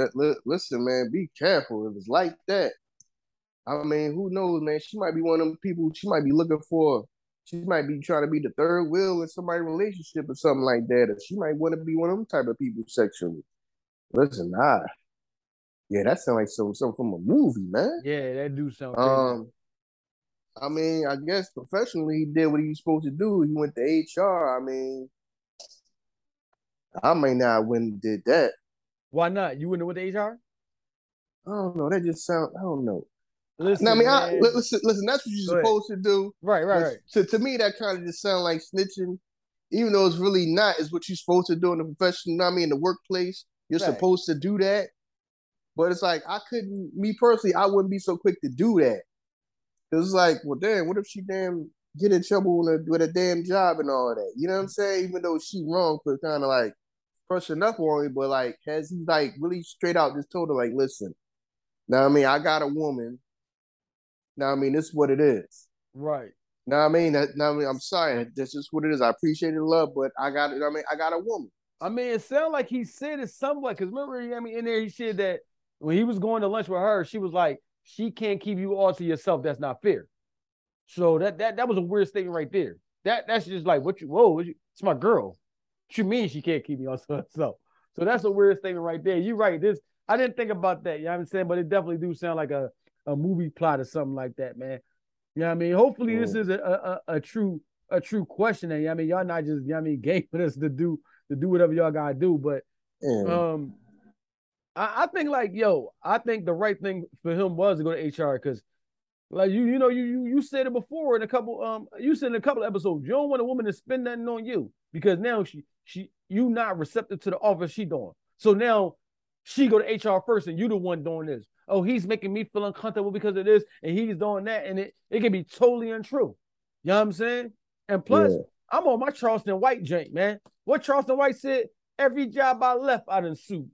listen, man, be careful. If it's like that, I mean, who knows, man? She might be one of them people. She might be looking for. She might be trying to be the third wheel in somebody's relationship or something like that. Or she might want to be one of them type of people sexually. Listen, nah. Yeah, that sounds like some something from a movie, man. Yeah, that do sound. Crazy. Um, I mean, I guess professionally he did what he was supposed to do. He went to HR. I mean, I may not wouldn't did that. Why not? You wouldn't have the HR? I don't know. That just sound. I don't know. Listen, now, I mean, I, listen, listen. That's what you're Go supposed ahead. to do. Right, right, right. To, to me, that kind of just sound like snitching, even though it's really not. Is what you're supposed to do in the professional. I mean, in the workplace, you're right. supposed to do that. But it's like I couldn't. Me personally, I wouldn't be so quick to do that. It's like, well, damn, what if she damn get in trouble with a, with a damn job and all that? You know what I'm saying? Even though she wrong for kind of like pushing up on me, but like, has he like really straight out just told her like, listen, now I mean, I got a woman. Now I mean, this is what it is. Right. Now I mean, that, now I mean, I'm sorry, that's just what it is. I appreciate the love, but I got it. I mean, I got a woman. I mean, it sounds like he said it somewhat because remember, I mean, in there he said that when he was going to lunch with her, she was like, she can't keep you all to yourself. That's not fair. So that that that was a weird statement right there. That that's just like what you whoa, what you, it's my girl. What means she can't keep me on herself? So that's a weird statement right there. You're right. This I didn't think about that. You know what I'm saying? But it definitely do sound like a, a movie plot or something like that, man. You know what I mean? Hopefully mm. this is a, a, a true a true question. And you know I mean y'all not just you know what I mean game for us to do to do whatever y'all gotta do, but mm. um I, I think like yo, I think the right thing for him was to go to HR because like you, you know, you you you said it before in a couple um you said in a couple episodes, you don't want a woman to spend nothing on you because now she she you not receptive to the offer she doing. So now she go to HR first, and you the one doing this. Oh, he's making me feel uncomfortable because of this, and he's doing that, and it it can be totally untrue. You know what I'm saying? And plus, Yeah. I'm on my Charleston White drink, man. What Charleston White said: every job I left, I didn't sue.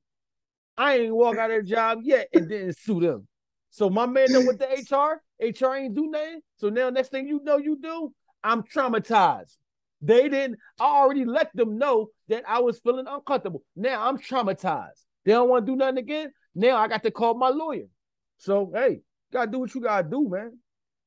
I ain't walk out of the job yet and didn't sue them. So my man done with the HR, HR ain't do nothing. So now next thing you know, you do, I'm traumatized. They didn't, I already let them know that I was feeling uncomfortable. Now I'm traumatized. They don't want to do nothing again. Now I got to call my lawyer. So hey, gotta do what you gotta do, man.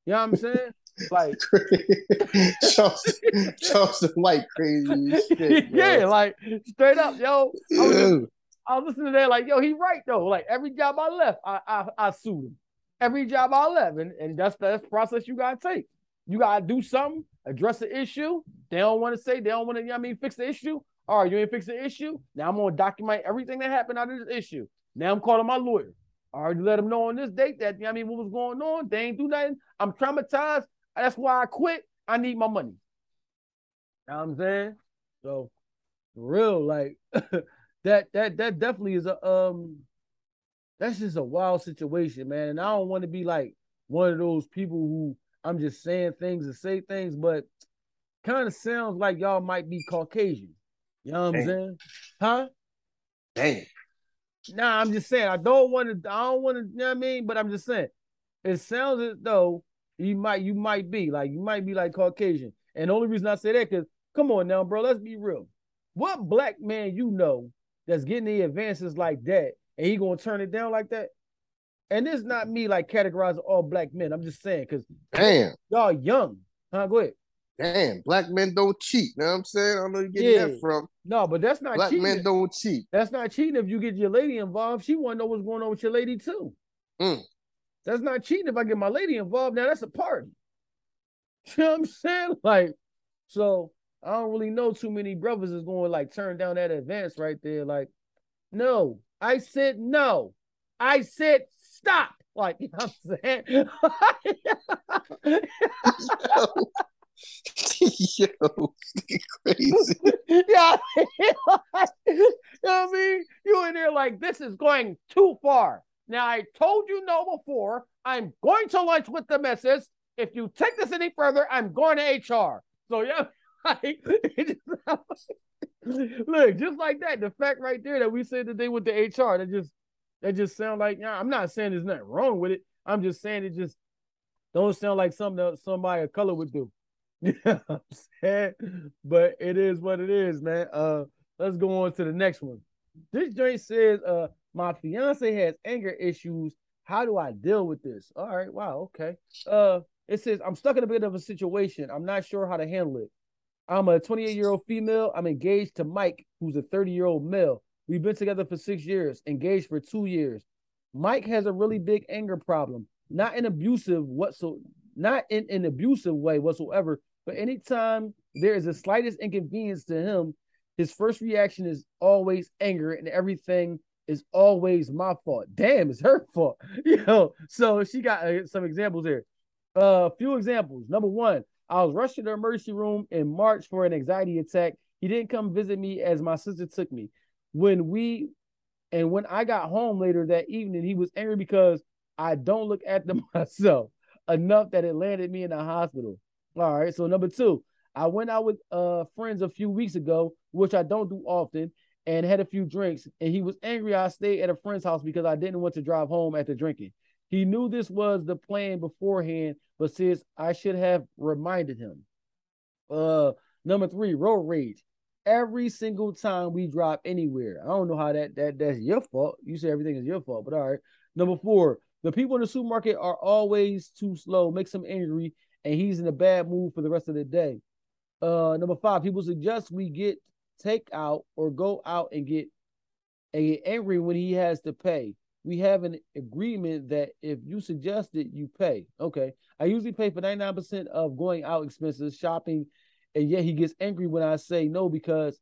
You know what I'm saying? Like, Charleston, Charleston White crazy shit. yeah, like straight up, yo. I was, just- I was listening to that, like, yo, he right though. Like every job I left, I I, I sued him. Every job I left, and, and that's that's the process you gotta take. You gotta do something, address the issue. They don't want to say, they don't want to, you know I mean, fix the issue. All right, you ain't fix the issue. Now I'm gonna document everything that happened out of this issue. Now I'm calling my lawyer. I already let them know on this date that you know I mean what was going on. They ain't do nothing. I'm traumatized. That's why I quit. I need my money. You know what I'm saying? So real, like that that that definitely is a um that's just a wild situation, man. And I don't want to be like one of those people who I'm just saying things to say things, but kind of sounds like y'all might be Caucasian. You know what I'm saying? Huh? Damn. Nah, I'm just saying I don't want to. I don't want to. You know what I mean? But I'm just saying it sounds as though you might. You might be like you might be like Caucasian. And the only reason I say that because come on now, bro. Let's be real. What black man you know that's getting the advances like that, and he gonna turn it down like that? And it's not me like categorizing all black men. I'm just saying because Damn. y'all young. Huh? Go ahead. Damn. Black men don't cheat. You know what I'm saying? I don't know where you getting Yeah. that from. No, but that's not Black cheating. men don't cheat. That's not cheating if you get your lady involved. She want to know what's going on with your lady too. Mm. That's not cheating if I get my lady involved. Now that's a party. You know what I'm saying? Like, so I don't really know too many brothers is going to like turn down that advance right there. Like, no, I said no. I said stop. Like, you know what I'm saying? Yo, crazy. yeah. you know what I mean? You in there like this is going too far. Now I told you no before. I'm going to lunch with the missus. If you take this any further, I'm going to HR. So yeah, like, look, just like that, the fact right there that we said that they went to HR, that just that just sound like yeah, I'm not saying there's nothing wrong with it. I'm just saying it just don't sound like something that somebody of color would do. Saying? But it is what it is, man. Uh let's go on to the next one. This joint says, uh, my fiance has anger issues. How do I deal with this? All right, wow, okay. Uh it says I'm stuck in a bit of a situation. I'm not sure how to handle it. I'm a 28 year old female. I'm engaged to Mike, who's a 30 year old male. We've been together for six years, engaged for two years. Mike has a really big anger problem, not in abusive whatso, not in an abusive way whatsoever. But anytime there is the slightest inconvenience to him, his first reaction is always anger, and everything is always my fault. Damn, it's her fault. You know. So she got uh, some examples here. A uh, few examples. Number one, I was rushed to the emergency room in March for an anxiety attack. He didn't come visit me as my sister took me. When we and when I got home later that evening, he was angry because I don't look after myself enough that it landed me in the hospital. All right. So number two, I went out with uh friends a few weeks ago, which I don't do often, and had a few drinks. And he was angry I stayed at a friend's house because I didn't want to drive home after drinking. He knew this was the plan beforehand, but says I should have reminded him. Uh, number three, road rage. Every single time we drop anywhere, I don't know how that that that's your fault. You say everything is your fault, but all right. Number four, the people in the supermarket are always too slow, makes him angry, and he's in a bad mood for the rest of the day. Uh, number five, people suggest we get takeout or go out and get and get angry when he has to pay. We have an agreement that if you suggest it, you pay. Okay. I usually pay for 99% of going out expenses, shopping, and yet he gets angry when I say no because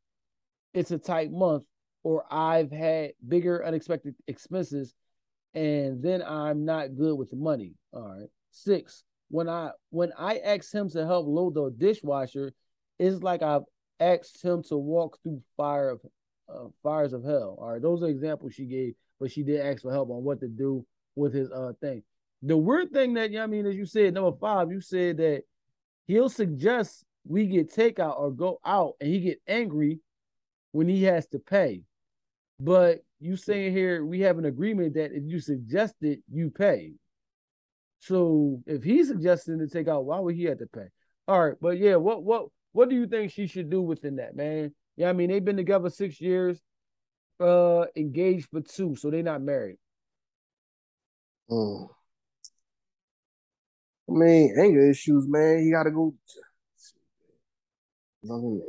it's a tight month or I've had bigger unexpected expenses and then I'm not good with the money. All right. Six, when I when I ask him to help load the dishwasher, it's like I've asked him to walk through fire of uh, fires of hell. All right, those are examples she gave, but she did ask for help on what to do with his uh thing. The weird thing that you know I mean, as you said, number five, you said that he'll suggest we get takeout or go out, and he get angry when he has to pay. But you saying here we have an agreement that if you suggest it, you pay. So if he's suggesting to take out, why would he have to pay? All right, but yeah, what what what do you think she should do within that, man? Yeah, I mean they've been together six years, uh, engaged for two, so they're not married. Mm. I mean, anger issues, man. You gotta go. Fucking,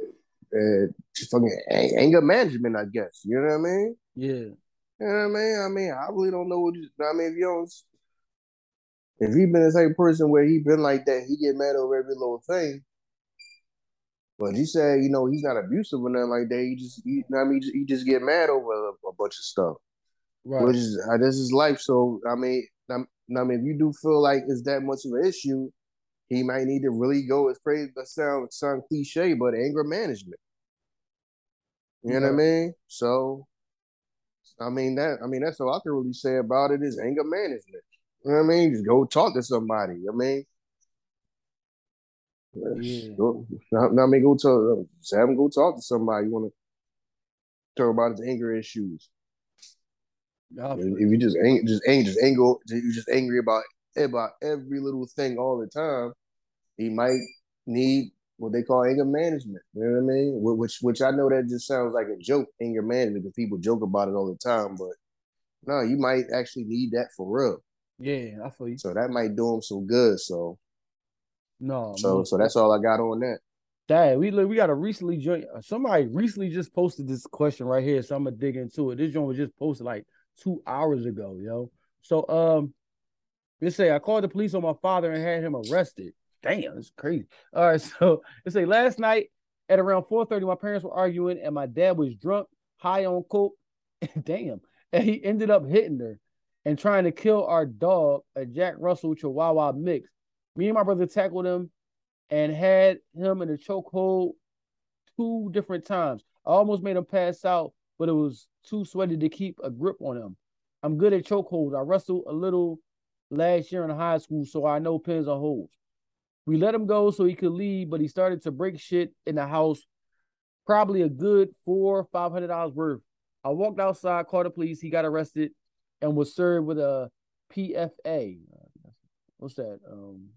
uh, just fucking anger management, I guess. You know what I mean? Yeah. You know what I mean? I mean, I really don't know what. You, I mean, if you don't, if he been the same person where he been like that, he get mad over every little thing. But he said, you know, he's not abusive or nothing like that. He just, he, you know what I mean, he just, he just get mad over a, a bunch of stuff. Right. Which is uh, this is life. So I mean, I, I mean, if you do feel like it's that much of an issue, he might need to really go. It's crazy that sound sound cliche, but anger management. You know what I mean? So, I mean that. I mean that's all I can really say about it is anger management. You know what I mean? Just go talk to somebody. I mean, Yeah. go, not, not me go talk. Just have him go talk to somebody. You want to talk about his anger issues. If, if you just ang- just angry, just angry, you just angry about about every little thing all the time, he might need what they call anger management. You know what I mean? Which which I know that just sounds like a joke, anger management, because people joke about it all the time. But no, you might actually need that for real. Yeah, I feel you. So that might do him some good. So No, so man. so that's all I got on that. Dad, we look, we got a recently join. Somebody recently just posted this question right here, so I'm gonna dig into it. This joint was just posted like two hours ago, yo. So um, they say I called the police on my father and had him arrested. Damn, it's crazy. All right, so they say last night at around 4:30, my parents were arguing and my dad was drunk, high on coke. Damn, and he ended up hitting her and trying to kill our dog, a Jack Russell Chihuahua mix. Me and my brother tackled him and had him in a chokehold two different times. I almost made him pass out, but it was too sweaty to keep a grip on him. I'm good at chokeholds. I wrestled a little last year in high school, so I know pins and holes. We let him go so he could leave, but he started to break shit in the house, probably a good four, five hundred dollars worth. I walked outside, called the police. He got arrested and was served with a PFA. What's that? Um,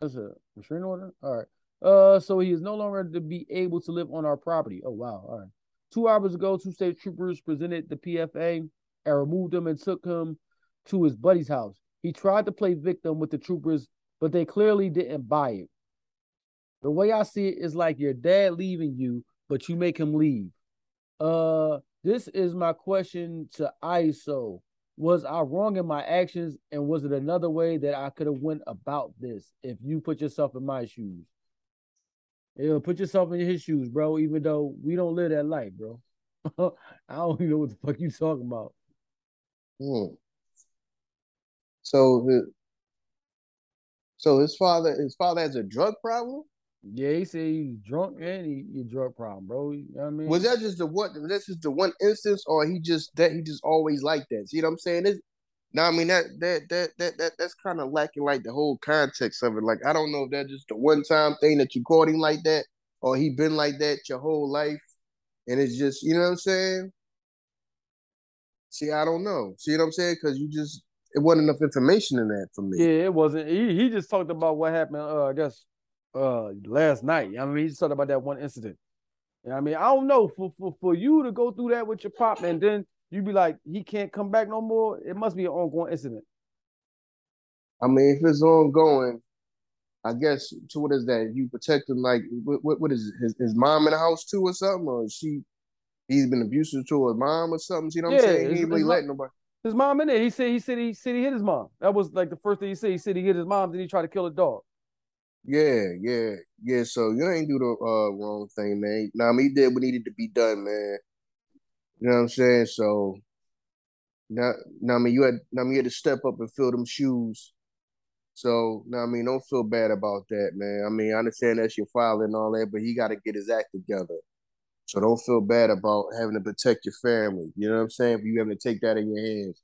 that's a restraining order. All right. Uh, so he is no longer to be able to live on our property. Oh wow. All right. Two hours ago, two state troopers presented the PFA and removed him and took him to his buddy's house. He tried to play victim with the troopers, but they clearly didn't buy it. The way I see it is like your dad leaving you, but you make him leave. Uh, this is my question to Iso. Was I wrong in my actions, and was it another way that I could have went about this? If you put yourself in my shoes, yeah, put yourself in his shoes, bro. Even though we don't live that life, bro. I don't even know what the fuck you talking about. Hmm. So the so his father his father has a drug problem. Yeah, he said he's drunk and he, he drug problem, bro. You know what I mean? Was that just the one? That's just the one instance, or he just that he just always like that? See what I'm saying? This, now I mean that that that that, that that's kind of lacking like the whole context of it. Like I don't know if that's just the one time thing that you caught him like that, or he been like that your whole life, and it's just you know what I'm saying. See, I don't know. See what I'm saying? Because you just it wasn't enough information in that for me. Yeah, it wasn't. He he just talked about what happened. Uh, I guess uh last night. I mean, he just talked about that one incident. You know I mean, I don't know for for for you to go through that with your pop, and then you be like, he can't come back no more. It must be an ongoing incident. I mean, if it's ongoing, I guess. to what is that? You protecting like what? What, what is it? His, his mom in the house too, or something? Or is she? He's been abusive to his mom or something. You know what Yeah, I'm saying? He ain't really his letting nobody. His mom in there. He said he said he said he hit his mom. That was like the first thing he said. He said he hit his mom, then he tried to kill a dog. Yeah, yeah, yeah. So you ain't do the uh, wrong thing, man. Now I mean, he did what needed to be done, man. You know what I'm saying? So now, now I mean, you had, now I mean, you had to step up and fill them shoes. So now I mean, don't feel bad about that, man. I mean, I understand that's your father and all that, but he got to get his act together. So don't feel bad about having to protect your family. You know what I'm saying? You having to take that in your hands.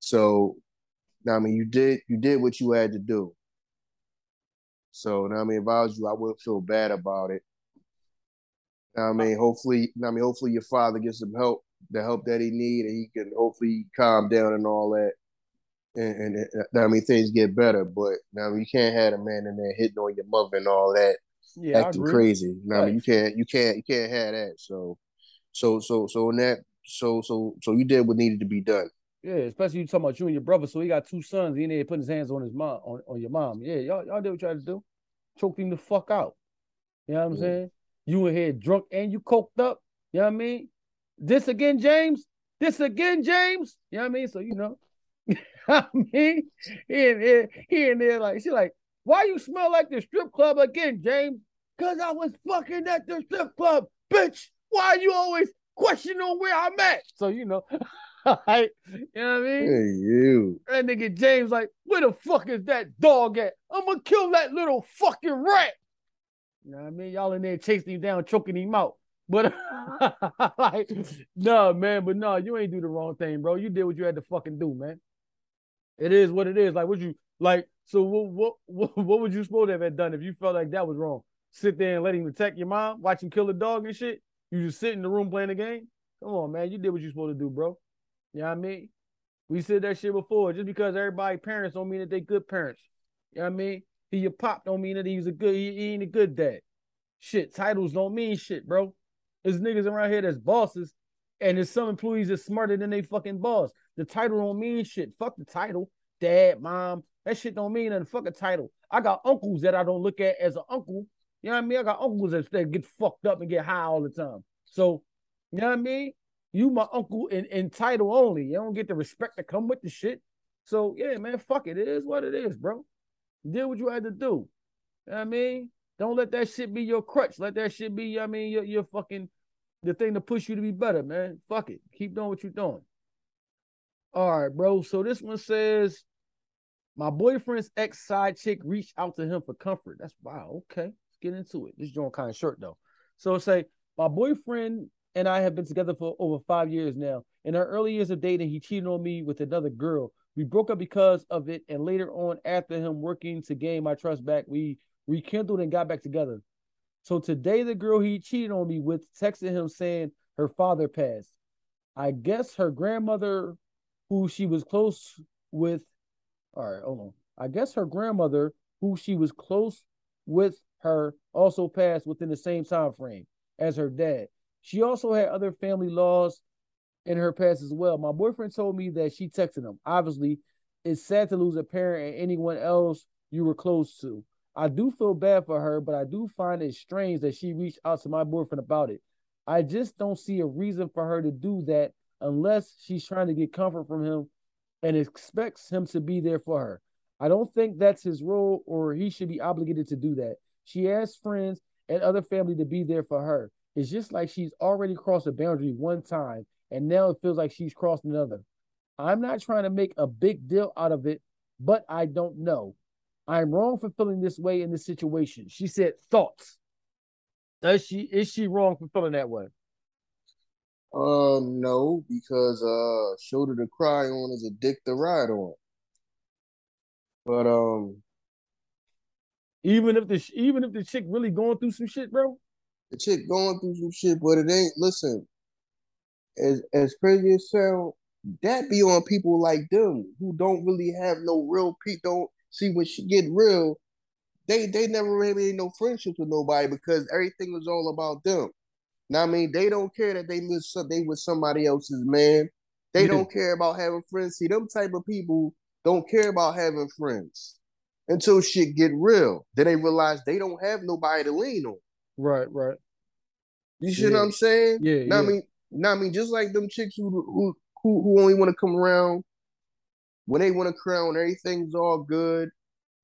So, now I mean, you did you did what you had to do. So, now I mean, if I was you, I wouldn't feel bad about it. I mean, hopefully, I mean, hopefully your father gets some help, the help that he need, and he can hopefully calm down and all that. And, and, and uh, I mean, things get better. But now you can't have a man in there hitting on your mother and all that Yeah, acting crazy. No, I mean, you can't, you can't, you can't have that. So, so, so, so in that, so, so, so you did what needed to be done. Yeah, especially you talking about you and your brother. So he got two sons. He ain't there putting his hands on his mom, on, on your mom. Yeah, y'all, y'all did what you had to do. Choked him the fuck out. You know what I'm saying? You in here drunk and you coked up. You know what I mean? This again, James. This again, James. You know what I mean? So you know. I mean, he in there, he in there like she like, why you smell like the strip club again, James? Cause I was fucking at the strip club, bitch. Why you always questioning where I'm at? So you know, like, you know what I mean? Hey, you. That nigga James like, where the fuck is that dog at? I'm gonna kill that little fucking rat. You know what I mean? Y'all in there chasing him down, choking him out. But like, no, man, but no, you ain't do the wrong thing, bro. You did what you had to fucking do, man. It is what it is. Like, what you like? So, what, what, what, would you supposed to have done if you felt like that was wrong? Sit there and let him attack your mom, watch him kill a dog and shit. You just sit in the room playing the game. Come on, man. You did what you supposed to do, bro. You know what I mean? We said that shit before. Just because everybody parents don't mean that they good parents. You know what I mean? He your pop don't mean that he's a good, he, he ain't a good dad. Shit, titles don't mean shit, bro. There's niggas around here that's bosses, and there's some employees that's smarter than they fucking boss. The title don't mean shit. Fuck the title. Dad, mom, that shit don't mean nothing. Fuck a title. I got uncles that I don't look at as an uncle. You know what I mean? I got uncles that, that get fucked up and get high all the time. So, you know what I mean? You my uncle in, in title only. You don't get the respect that come with the shit. So yeah, man, fuck it. It is what it is, bro. Did what you had to do. You know what I mean? Don't let that shit be your crutch. Let that shit be, I mean, your, your fucking the thing to push you to be better, man. Fuck it. Keep doing what you're doing. All right, bro. So this one says my boyfriend's ex side chick reached out to him for comfort. That's wow. Okay, let's get into it. This joint kind of short though. So say my boyfriend and I have been together for over five years now. In our early years of dating, he cheated on me with another girl. We broke up because of it, and later on, after him working to gain my trust back, we rekindled and got back together. So today, the girl he cheated on me with texted him saying her father passed. I guess her grandmother, who she was close with, all right, hold on. I guess her grandmother, who she was close with her, also passed within the same time frame as her dad. She also had other family laws in her past as well. My boyfriend told me that she texted him. Obviously, it's sad to lose a parent and anyone else you were close to. I do feel bad for her, but I do find it strange that she reached out to my boyfriend about it. I just don't see a reason for her to do that unless she's trying to get comfort from him and expects him to be there for her. I don't think that's his role or he should be obligated to do that. She has friends and other family to be there for her. It's just like she's already crossed a boundary one time and now it feels like she's crossed another. I'm not trying to make a big deal out of it, but I don't know. I'm wrong for feeling this way in this situation. She said thoughts. Does she is she wrong for feeling that way? Um, no, because uh, shoulder to cry on is a dick to ride on. But um, Even if the even if the chick really going through some shit, bro. the chick going through some shit, but it ain't. Listen, as as crazy as sound, that be on people like them who don't really have no real pe Don't see when she get real, they they never really ain't no friendships with nobody because everything was all about them. Now I mean, they don't care that they miss some, they with somebody else's man. They Yeah. don't care about having friends. See, them type of people don't care about having friends until shit get real. Then they realize they don't have nobody to lean on. Right, right. You see what I'm saying? Yeah, Now I yeah. mean, now I mean, just like them chicks who who who, who only want to come around when they want to crown everything's all good.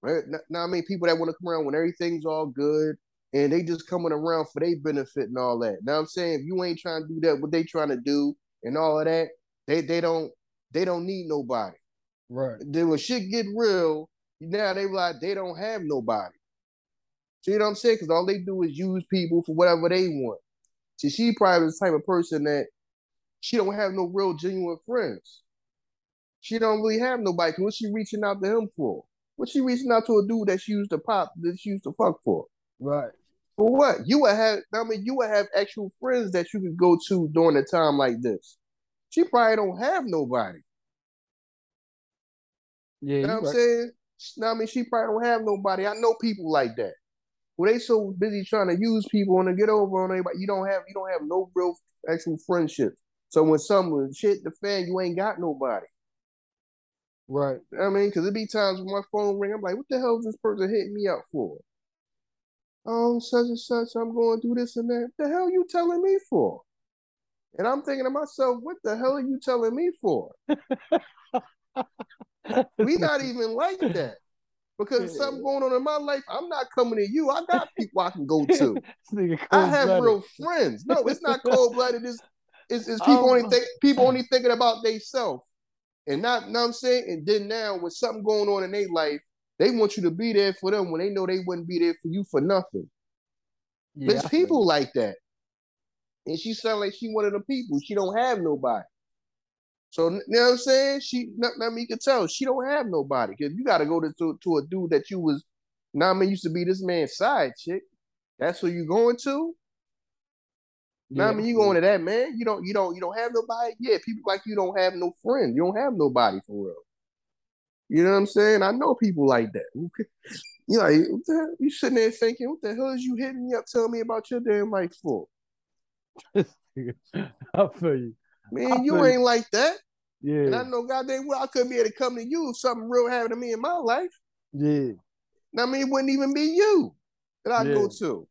Right? Now I mean, people that want to come around when everything's all good and they just coming around for their benefit and all that. Now I'm saying if you ain't trying to do that, what they trying to do and all of that, they they don't they don't need nobody. Right. Then when shit get real, now they like they don't have nobody. See what I'm saying? Because all they do is use people for whatever they want. See, she probably the type of person that she don't have no real genuine friends. She don't really have nobody. What she reaching out to him for? What she reaching out to a dude that she used to pop, that she used to fuck for? Right. For what? You would have. I mean, you would have actual friends that you could go to during a time like this. She probably don't have nobody. Yeah. You know what I'm saying? I mean, she probably don't have nobody. I know people like that. Well, they so busy trying to use people and to get over on anybody. You don't have you don't have no real actual friendships. So when someone shit the fan, you ain't got nobody. Right. I mean, because it be times when my phone ring, I'm like, what the hell is this person hitting me up for? Oh, such and such, I'm going through this and that. the hell you telling me for? And I'm thinking to myself, what the hell are you telling me for? we not even like that. Because something going on in my life, I'm not coming to you. I got people I can go to. I have real friends. No, it's not cold blooded. It's, it's, it's Oh, people only my- think people only thinking about themselves. And not know what I'm saying? And then now with something going on in their life, they want you to be there for them when they know they wouldn't be there for you for nothing. Yeah, There's people like that. And she sound like she one of the people. She don't have nobody. So you know what I'm saying? She not, not me could tell she don't have nobody. Cause you gotta go to, to, to a dude that you was now I mean used to be this man's side chick. That's who you going to? you. Now Yeah, I mean you going to that man. You don't you don't you don't have nobody. Yeah, people like you don't have no friend. You don't have nobody for real. You know what I'm saying? I know people like that. You like what the hell? you sitting there thinking, what the hell is you hitting me up telling me about your damn life for? I feel you. Man, you feel you. ain't like that. Yeah. And I Yeah. know goddamn well I couldn't be able to come to you if something real happened to me in my life. Yeah. I mean, it wouldn't even be you that I go to.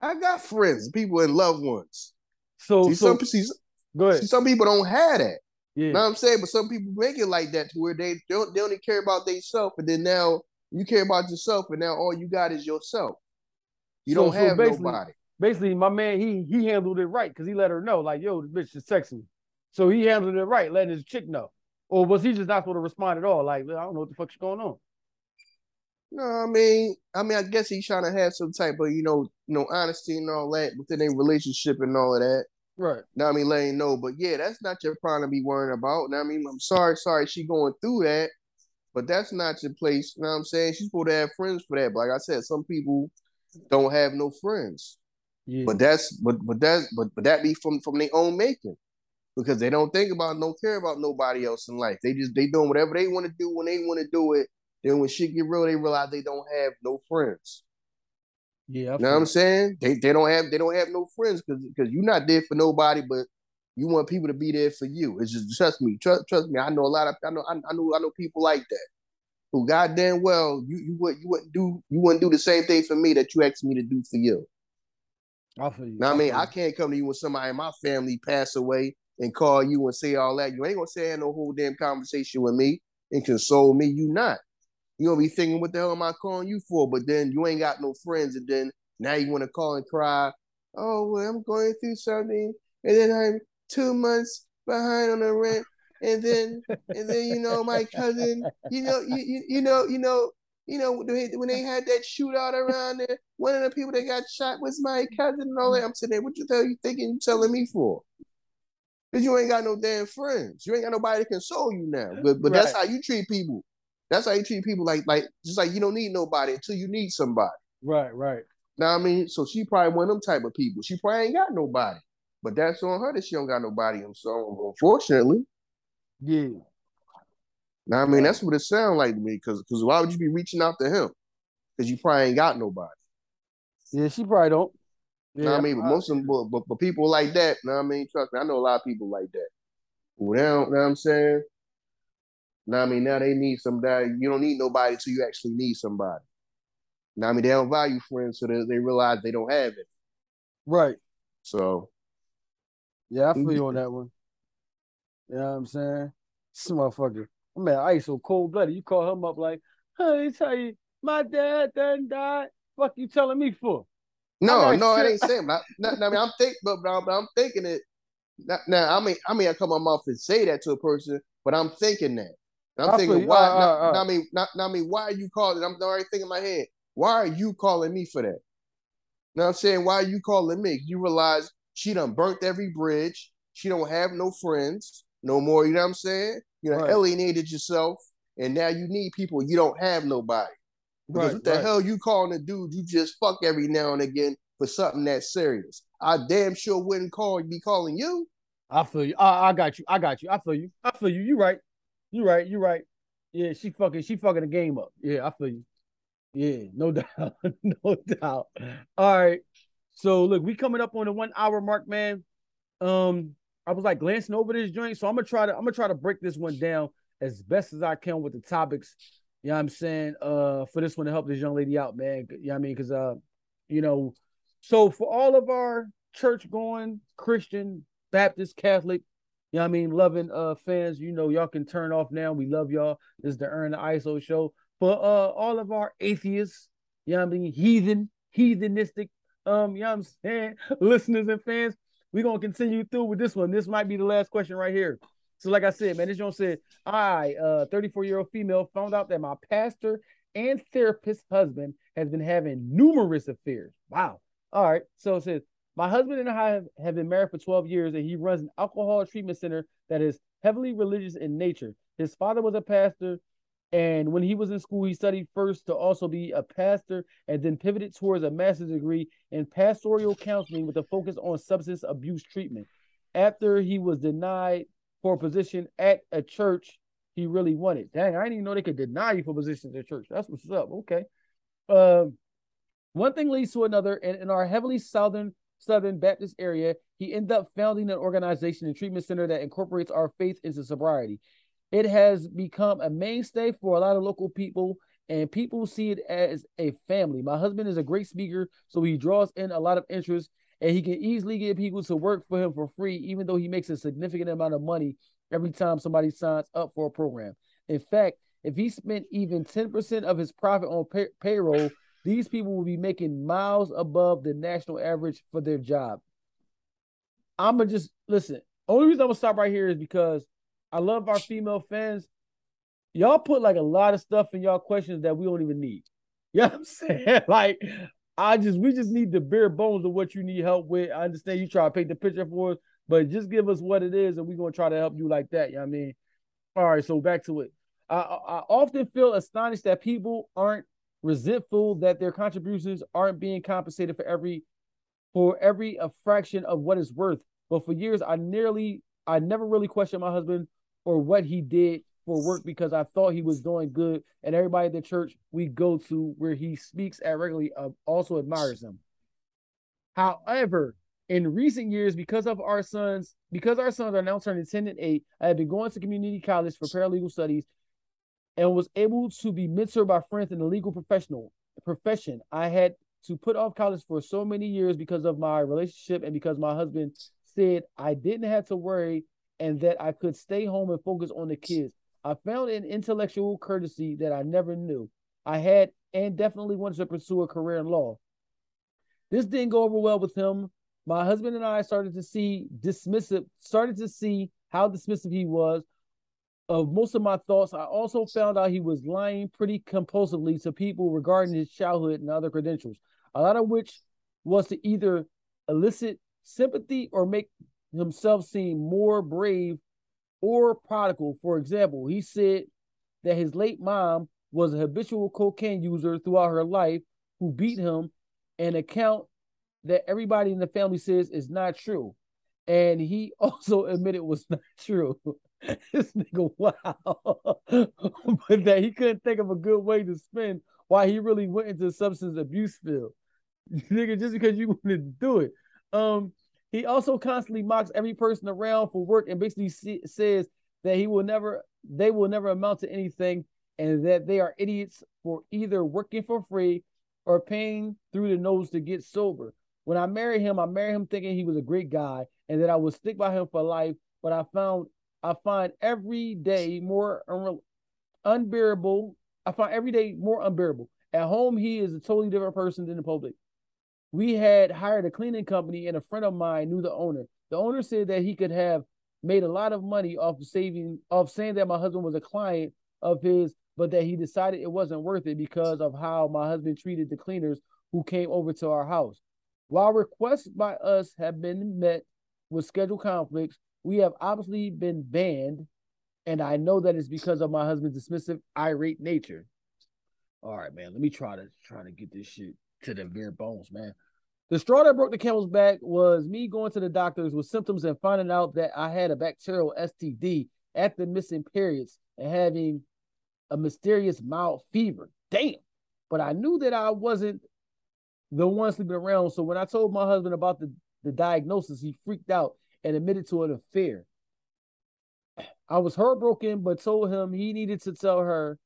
I got friends, people and loved ones. So, See, so some see, go ahead. see, some people don't have that. Yeah. You know what I'm saying? But some people make it like that to where they don't they only care about themselves, and then now you care about yourself, and now all you got is yourself. You So- don't so have basically- nobody. Basically, my man, he he handled it right because he let her know, like, yo, this bitch is sexy. So he handled it right, letting his chick know. Or was he just not supposed to respond at all? Like, I don't know what the fuck's going on. No, I mean, I mean, I guess he's trying to have some type of, you know, you know, honesty and all that within a relationship and all of that. Right. Now I mean, letting know, but yeah, that's not your problem to be worrying about. Now I mean, I'm sorry, sorry, she going through that, but that's not your place. You know what I'm saying? She's supposed to have friends for that. But like I said, some people don't have no friends. Yeah. But that's but but that's but but that be from from their own making. Because they don't think about don't care about nobody else in life. They just they doing whatever they want to do when they want to do it. Then when shit get real, they realize they don't have no friends. Yeah. You know what I'm saying? They they don't have they don't have no friends because because you're not there for nobody, but you want people to be there for you. It's just trust me, trust trust me. I know a lot of I know I, I know I know people like that who goddamn well you you would you wouldn't do you wouldn't do the same thing for me that you asked me to do for you. I feel you. Now I mean I can't come to you when somebody in my family pass away and call you and say all that. You ain't gonna say no whole damn conversation with me and console me. You not. You gonna be thinking, what the hell am I calling you for? But then you ain't got no friends, and then now you want to call and cry. Oh, well, I'm going through something, and then I'm two months behind on the rent, and then and then you know my cousin, you know you you, you know you know you know when they, had that shootout around there, one of the people that got shot was my cousin and all that. I'm sitting there, what the hell you thinking you telling me for? Cause you ain't got no damn friends. You ain't got nobody to console you now. But but that's how you treat people. That's how you treat people. Like like just like you don't need nobody until you need somebody. Right. Right. Now I mean, so she probably one of them type of people. She probably ain't got nobody. But that's on her that she don't got nobody. So unfortunately, Yeah. now I mean that's what it sounds like to me. Cause cause why would you be reaching out to him? Cause you probably ain't got nobody. Yeah. She probably don't. Yeah, know what I mean? But most of them, but, but, people like that, you know what I mean? Trust me, I know a lot of people like that. Who now, don't, know what I'm saying? Now I mean, now they need somebody. You don't need nobody till you actually need somebody. Now I mean, they don't value friends, so they, they realize they don't have it. Right. So Yeah, I feel you on that one. You know what I'm saying? This motherfucker. Man, I so cold blooded. You call him up like, hey, tell you, my dad done died. Fuck you telling me for? no, no, it ain't saying. Not, not, I mean, I'm think, but, but, I'm, I'm thinking it. Not, now I mean, I mean, I come on my mouth and say that to a person, but I'm thinking that. And I'm I thinking, why? Uh, uh, not, uh. not- I mean, not, not I mean, why are you calling? I'm already thinking in my head. Why are you calling me for that? You know what I'm saying? Why are you calling me? You realize She done burnt every bridge. She don't have no friends no more. You know what I'm saying? You know, Right. alienated yourself, and now you need people. You don't have nobody. Because Right, what the right. hell you calling a dude you just fuck every now and again for something that serious? I damn sure wouldn't call be calling you. I feel you. I, I got you. I got you. I feel you. I feel you. You right. You right. You're right. Yeah, she fucking she fucking the game up. Yeah, I feel you. Yeah, no doubt. no doubt. All right. So look, we coming up on the one hour mark, man. Um, I was like glancing over this joint, so I'm gonna try to I'm gonna try to break this one down as best as I can with the topics. You know what I'm saying? Uh, for this one to help this young lady out, man. You know what I mean? Because uh, you know, so for all of our church going Christian, Baptist, Catholic, you know I mean, loving uh fans, you know, y'all can turn off now. We love y'all. This is the Ern the Iso show. For uh all of our atheists, you know I mean, heathen, heathenistic, um, you know what I'm saying, listeners and fans, we're gonna continue through with this one. This might be the last question right here. So, like I said, man, this Jones said, I, uh, 34 year old female, found out that my pastor and therapist husband has been having numerous affairs. Wow. All right. So it says, my husband and I have, have been married for 12 years, and he runs an alcohol treatment center that is heavily religious in nature. His father was a pastor, and when he was in school, he studied first to also be a pastor and then pivoted towards a master's degree in pastoral counseling with a focus on substance abuse treatment. After he was denied for a position at a church he really wanted. Dang, I didn't even know they could deny you for positions at church. That's what's up. Okay. Um, one thing leads to another, and in our heavily southern Southern Baptist area, he ended up founding an organization and treatment center that incorporates our faith into sobriety. It has become a mainstay for a lot of local people, and people see it as a family. My husband is a great speaker, so he draws in a lot of interest, and he can easily get people to work for him for free, even though he makes a significant amount of money every time somebody signs up for a program. In fact, if he spent even 10% of his profit on pay- payroll, these people will be making miles above the national average for their job. I'm gonna just listen. Only reason I'm gonna stop right here is because I love our female fans. Y'all put like a lot of stuff in y'all questions that we don't even need. You know what I'm saying? Like, I just we just need the bare bones of what you need help with. I understand you try to paint the picture for us, but just give us what it is, and we're gonna try to help you like that. You know what I mean? All right, so back to it. I, I I often feel astonished that people aren't resentful that their contributions aren't being compensated for every for every a fraction of what it's worth. But for years, I nearly I never really questioned my husband or what he did for work because I thought he was doing good, and everybody at the church we go to where he speaks at regularly uh, also admires him. However, in recent years, because of our sons, because our sons are now turning 10 and 8, I have been going to community college for paralegal studies and was able to be mentored by friends in the legal professional profession. I had to put off college for so many years because of my relationship and because my husband said I didn't have to worry and that I could stay home and focus on the kids. I found an intellectual courtesy that I never knew. I had and definitely wanted to pursue a career in law. This didn't go over well with him. My husband and I started to see dismissive, started to see how dismissive he was of most of my thoughts. I also found out he was lying pretty compulsively to people regarding his childhood and other credentials, a lot of which was to either elicit sympathy or make himself seem more brave or prodigal. For example, he said that his late mom was a habitual cocaine user throughout her life who beat him, an account that everybody in the family says is not true. And he also admitted was not true. this nigga, wow. but that he couldn't think of a good way to spend why he really went into substance abuse field. nigga, just because you wanted to do it. Um, he also constantly mocks every person around for work and basically see, says that he will never, they will never amount to anything, and that they are idiots for either working for free or paying through the nose to get sober. When I married him, I married him thinking he was a great guy and that I would stick by him for life. But I found I find every day more unbearable. I find every day more unbearable. At home, he is a totally different person than the public. We had hired a cleaning company, and a friend of mine knew the owner. The owner said that he could have made a lot of money off of saving, off saying that my husband was a client of his, but that he decided it wasn't worth it because of how my husband treated the cleaners who came over to our house. While requests by us have been met with scheduled conflicts, we have obviously been banned, and I know that it's because of my husband's dismissive, irate nature. All right, man. Let me try to try to get this shit to the bare bones, man. The straw that broke the camel's back was me going to the doctors with symptoms and finding out that I had a bacterial STD at the missing periods and having a mysterious mild fever. Damn. But I knew that I wasn't the one sleeping around. So when I told my husband about the, the diagnosis, he freaked out and admitted to an affair. I was heartbroken, but told him he needed to tell her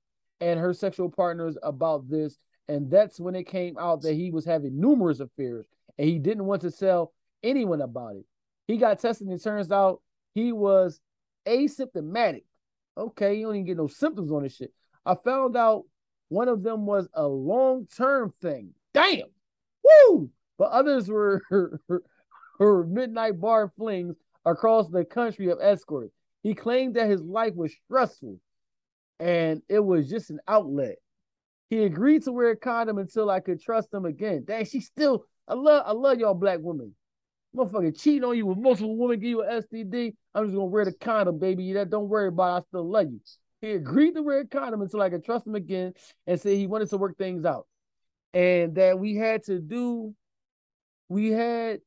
and her sexual partners about this. And that's when it came out that he was having numerous affairs and he didn't want to tell anyone about it. He got tested and it turns out he was asymptomatic. Okay, you don't even get no symptoms on this shit. I found out one of them was a long term thing. Damn. Woo! But others were her, midnight bar flings across the country of escorts. He claimed that his life was stressful and it was just an outlet. He agreed to wear a condom until I could trust him again. Dang, she still I love I love y'all black women. Motherfucker cheating on you with multiple women give you an STD. I'm just gonna wear the condom, baby. That don't worry about it. I still love you. He agreed to wear a condom until I could trust him again and said he wanted to work things out. And that we had to do, we had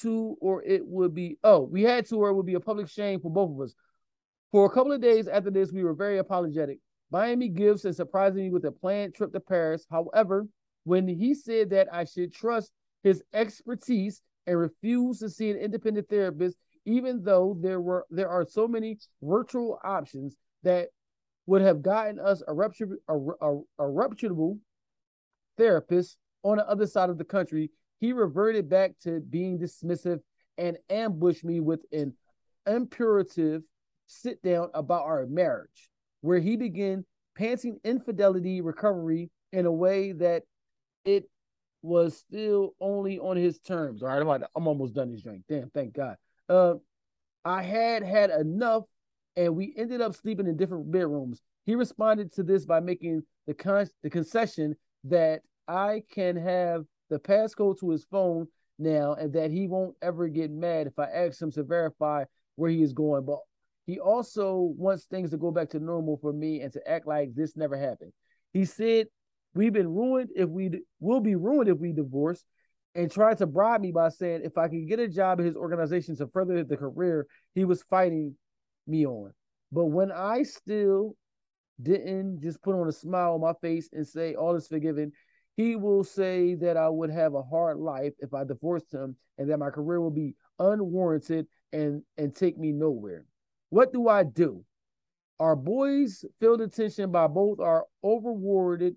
to, or it would be, oh, we had to, or it would be a public shame for both of us. For a couple of days after this, we were very apologetic, me gifts and surprising me with a planned trip to Paris. However, when he said that I should trust his expertise and refuse to see an independent therapist, even though there were there are so many virtual options that would have gotten us a, reputable, a, a, a reputable therapist on the other side of the country, he reverted back to being dismissive and ambushed me with an imperative sit down about our marriage, where he began panting infidelity recovery in a way that it was still only on his terms. All right, I'm, I'm almost done this drink. Damn, thank God. Uh, I had had enough, and we ended up sleeping in different bedrooms. He responded to this by making the con- the concession that I can have the passcode to his phone now, and that he won't ever get mad if I ask him to verify where he is going. But he also wants things to go back to normal for me and to act like this never happened. He said, We've been ruined if we will be ruined if we divorce, and tried to bribe me by saying if I could get a job in his organization to further the career he was fighting me on. But when I still didn't just put on a smile on my face and say all is forgiven, he will say that I would have a hard life if I divorced him and that my career will be unwarranted and and take me nowhere. What do I do? Our boys feel the tension by both are overworded.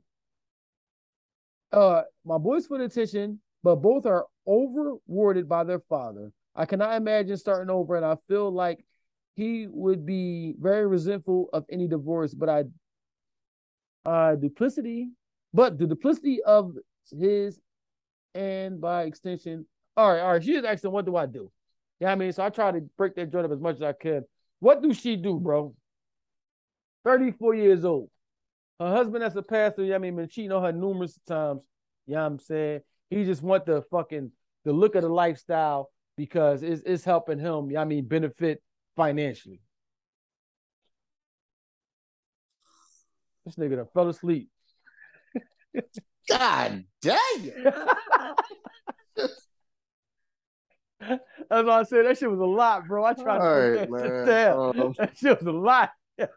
Uh, my boys feel the tension, but both are overworded by their father. I cannot imagine starting over, and I feel like he would be very resentful of any divorce. But I, uh, duplicity, but the duplicity of his, and by extension, all right, all right. She is asking, what do I do? Yeah, you know I mean, so I try to break that joint up as much as I can. What do she do, bro? 34 years old. Her husband as a pastor, yeah, I mean, been cheating on her numerous times. Yeah, you know I'm saying? He just want the fucking the look of the lifestyle because it's, it's helping him, yeah, I mean, benefit financially. This nigga done fell asleep. God dang it. That's why I said that shit was a lot, bro. I tried All to right, put that shit man. down. Um, that shit was a lot. yo.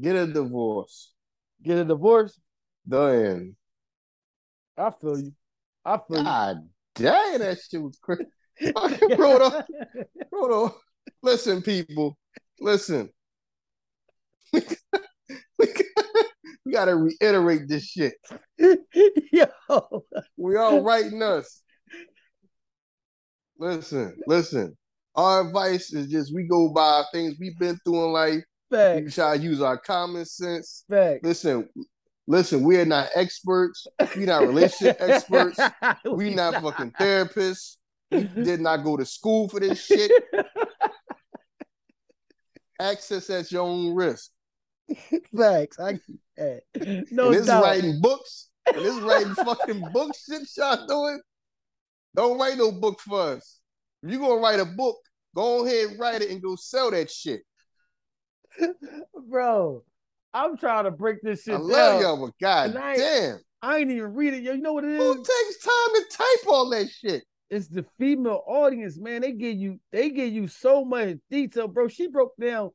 Get a divorce. Get a divorce. Done. I feel you. I feel God dang, that shit was crazy. Bro, though, bro, though. listen, people. Listen. we gotta reiterate this shit. Yo. We all writing us. Listen, listen. Our advice is just we go by things we've been through in life. We Facts. try to use our common sense. Facts. Listen, listen, we are not experts. We not relationship experts. We not fucking therapists. We did not go to school for this shit. Access at your own risk. Facts. I get that. No and this is doubt. writing books. And this writing fucking book shit y'all doing. Don't write no book for us. If you gonna write a book, go ahead and write it and go sell that shit. Bro, I'm trying to break this shit I down. love y'all, but god I- damn. I ain't even read it. Yo, you know what it is? Who takes time to type all that shit? It's the female audience, man. They give you they give you so much detail, bro. She broke down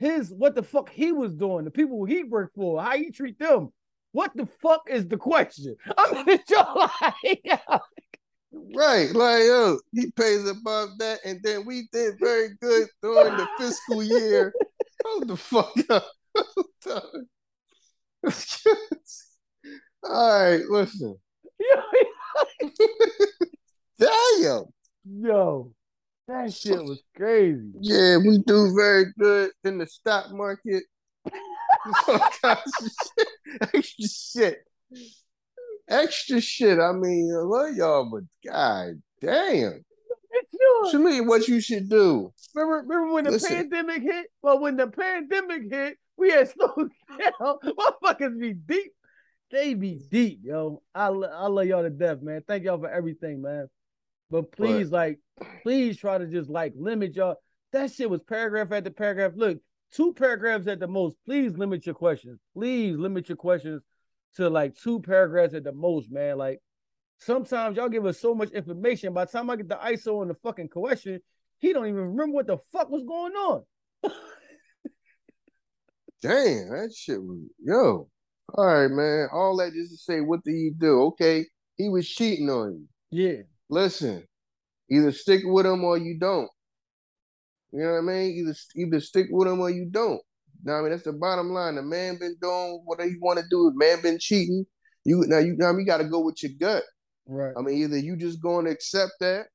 his what the fuck he was doing, the people he worked for, how he treat them. What the fuck is the question? I'm in your like, Right, like yo, he pays above that, and then we did very good during the fiscal year. Hold the fuck up. All right, listen. Damn. yo, that shit was crazy. Yeah, we do very good in the stock market. All kinds shit. Extra shit. Extra shit. I mean, I love y'all, but god damn. To me, what you should do. Remember, remember when the Listen. pandemic hit? Well, when the pandemic hit, we had slowed down. Motherfuckers be deep. They be deep, yo. I, I love y'all to death, man. Thank y'all for everything, man. But please, like, please try to just like limit y'all. That shit was paragraph after paragraph. Look, two paragraphs at the most. Please limit your questions. Please limit your questions to like two paragraphs at the most, man. Like sometimes y'all give us so much information. By the time I get the Iso on the fucking question, he don't even remember what the fuck was going on. Damn, that shit was yo. All right, man. All that just to say, what did you do? Okay, he was cheating on you. Yeah, Listen, either stick with him or you don't. You know what I mean? Either either stick with him or you don't. Now I mean that's the bottom line. The man been doing whatever you want to do. The man been cheating. You now you now you got to go with your gut. right. I mean, either you just going to accept that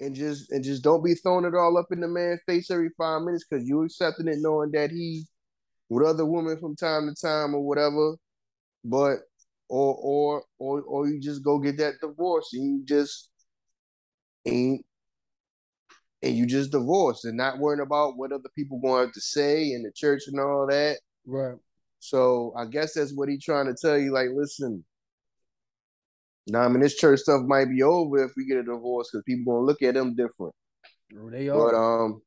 and just and just don't be throwing it all up in the man's face every five minutes because you accepting it knowing that he with other women from time to time or whatever. But or or or or you just go get that divorce and you just ain't and you just divorce and not worrying about what other people going to say in the church and all that. Right. So I guess that's what he's trying to tell you. Like, listen, now I mean, this church stuff might be over if we get a divorce because people gonna look at them different. They But um,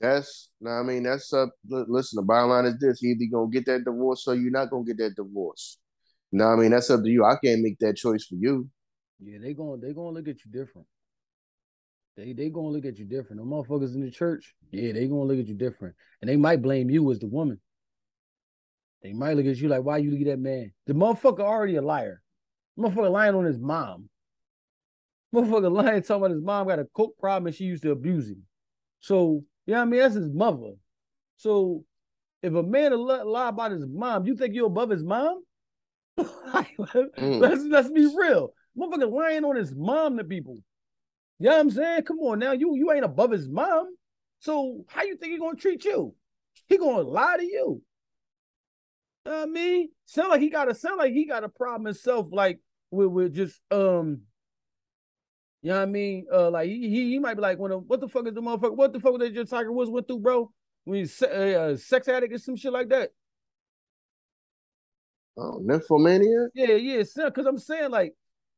that's now I mean, that's up. Listen, the bottom line is this: either gonna get that divorce or you're not gonna get that divorce. Now I mean, that's up to you. I can't make that choice for you. yeah, they going they gonna look at you different. They they gonna look at you different. The motherfuckers in the church, yeah, they gonna look at you different. And they might blame you as the woman. They might look at you like, why you look at that man? The motherfucker already a liar. Motherfucker lying on his mom. Motherfucker lying talking about his mom got a coke problem and she used to abuse him. So, you know I mean? That's his mother. So if a man lie about his mom, you think you're above his mom? Like, Mm. let's let's be real. Motherfucker lying on his mom to people. You know what I'm saying? Come on now. You you ain't above his mom. So how you think he gonna treat you? He gonna lie to you. You know I mean? Sound like he got a sound like he got a problem himself, like with, with just um you know what I mean? Uh like he he, he might be like, when a, what the fuck is the motherfucker? What the fuck was that just Tiger Woods went through, bro? When he's se- uh, sex addict or some shit like that. Oh, nymphomania. Yeah, yeah, because I'm saying like,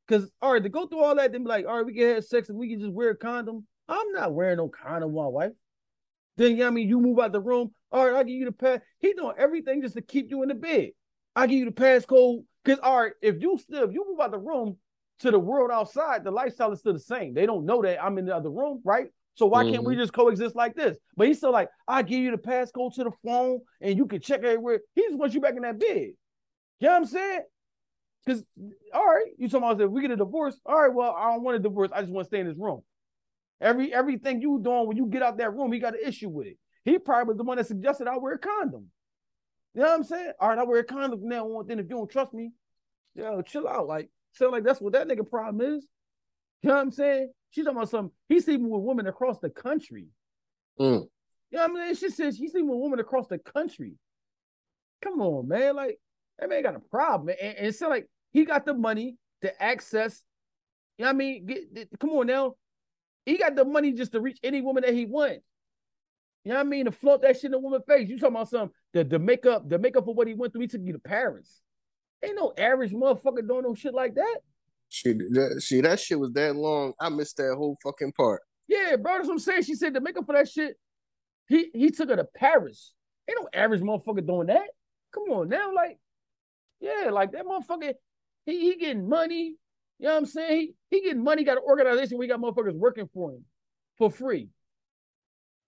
because all right, to go through all that, then be like, all right, we can have sex and we can just wear a condom. I'm not wearing no condom with my wife. Then you know I mean you move out the room. All right, I give you the pass. He doing everything just to keep you in the bed. I give you the passcode. Cause all right, if you still if you move out the room to the world outside, the lifestyle is still the same. They don't know that I'm in the other room, right? So why can't we mm-hmm. just coexist like this? But he's still like, I give you the passcode to the phone and you can check everywhere. He just wants you back in that bed. You know what I'm saying? Because all right, you talking about if we get a divorce. All right, well, I don't want a divorce. I just want to stay in this room. Every everything you doing when you get out that room, he got an issue with it. He probably was the one that suggested I wear a condom. You know what I'm saying? All right, I wear a condom from now on. Then if you don't trust me, yo, chill out. Like, sound like that's what that nigga problem is. You know what I'm saying? She's talking about something. He's sleeping with women across the country. Mm. You know what I mean? She says he's sleeping with women across the country. Come on, man. Like, that man got a problem. And, and it's like he got the money to access. You know what I mean? Get, get- come on now. He got the money just to reach any woman that he wants. You know what I mean? To float that shit in a woman's face. You talking about some the, the makeup, the makeup of what he went through. He took you to Paris. Ain't no average motherfucker doing no shit like that. She that, see that shit was that long. I missed that whole fucking part. Yeah, bro, that's what I'm saying. She said to make up for that shit, he he took her to Paris. Ain't no average motherfucker doing that. Come on now, like, yeah, like that motherfucker, he, he getting money. You know what I'm saying? He, he getting money, got an organization We got motherfuckers working for him for free.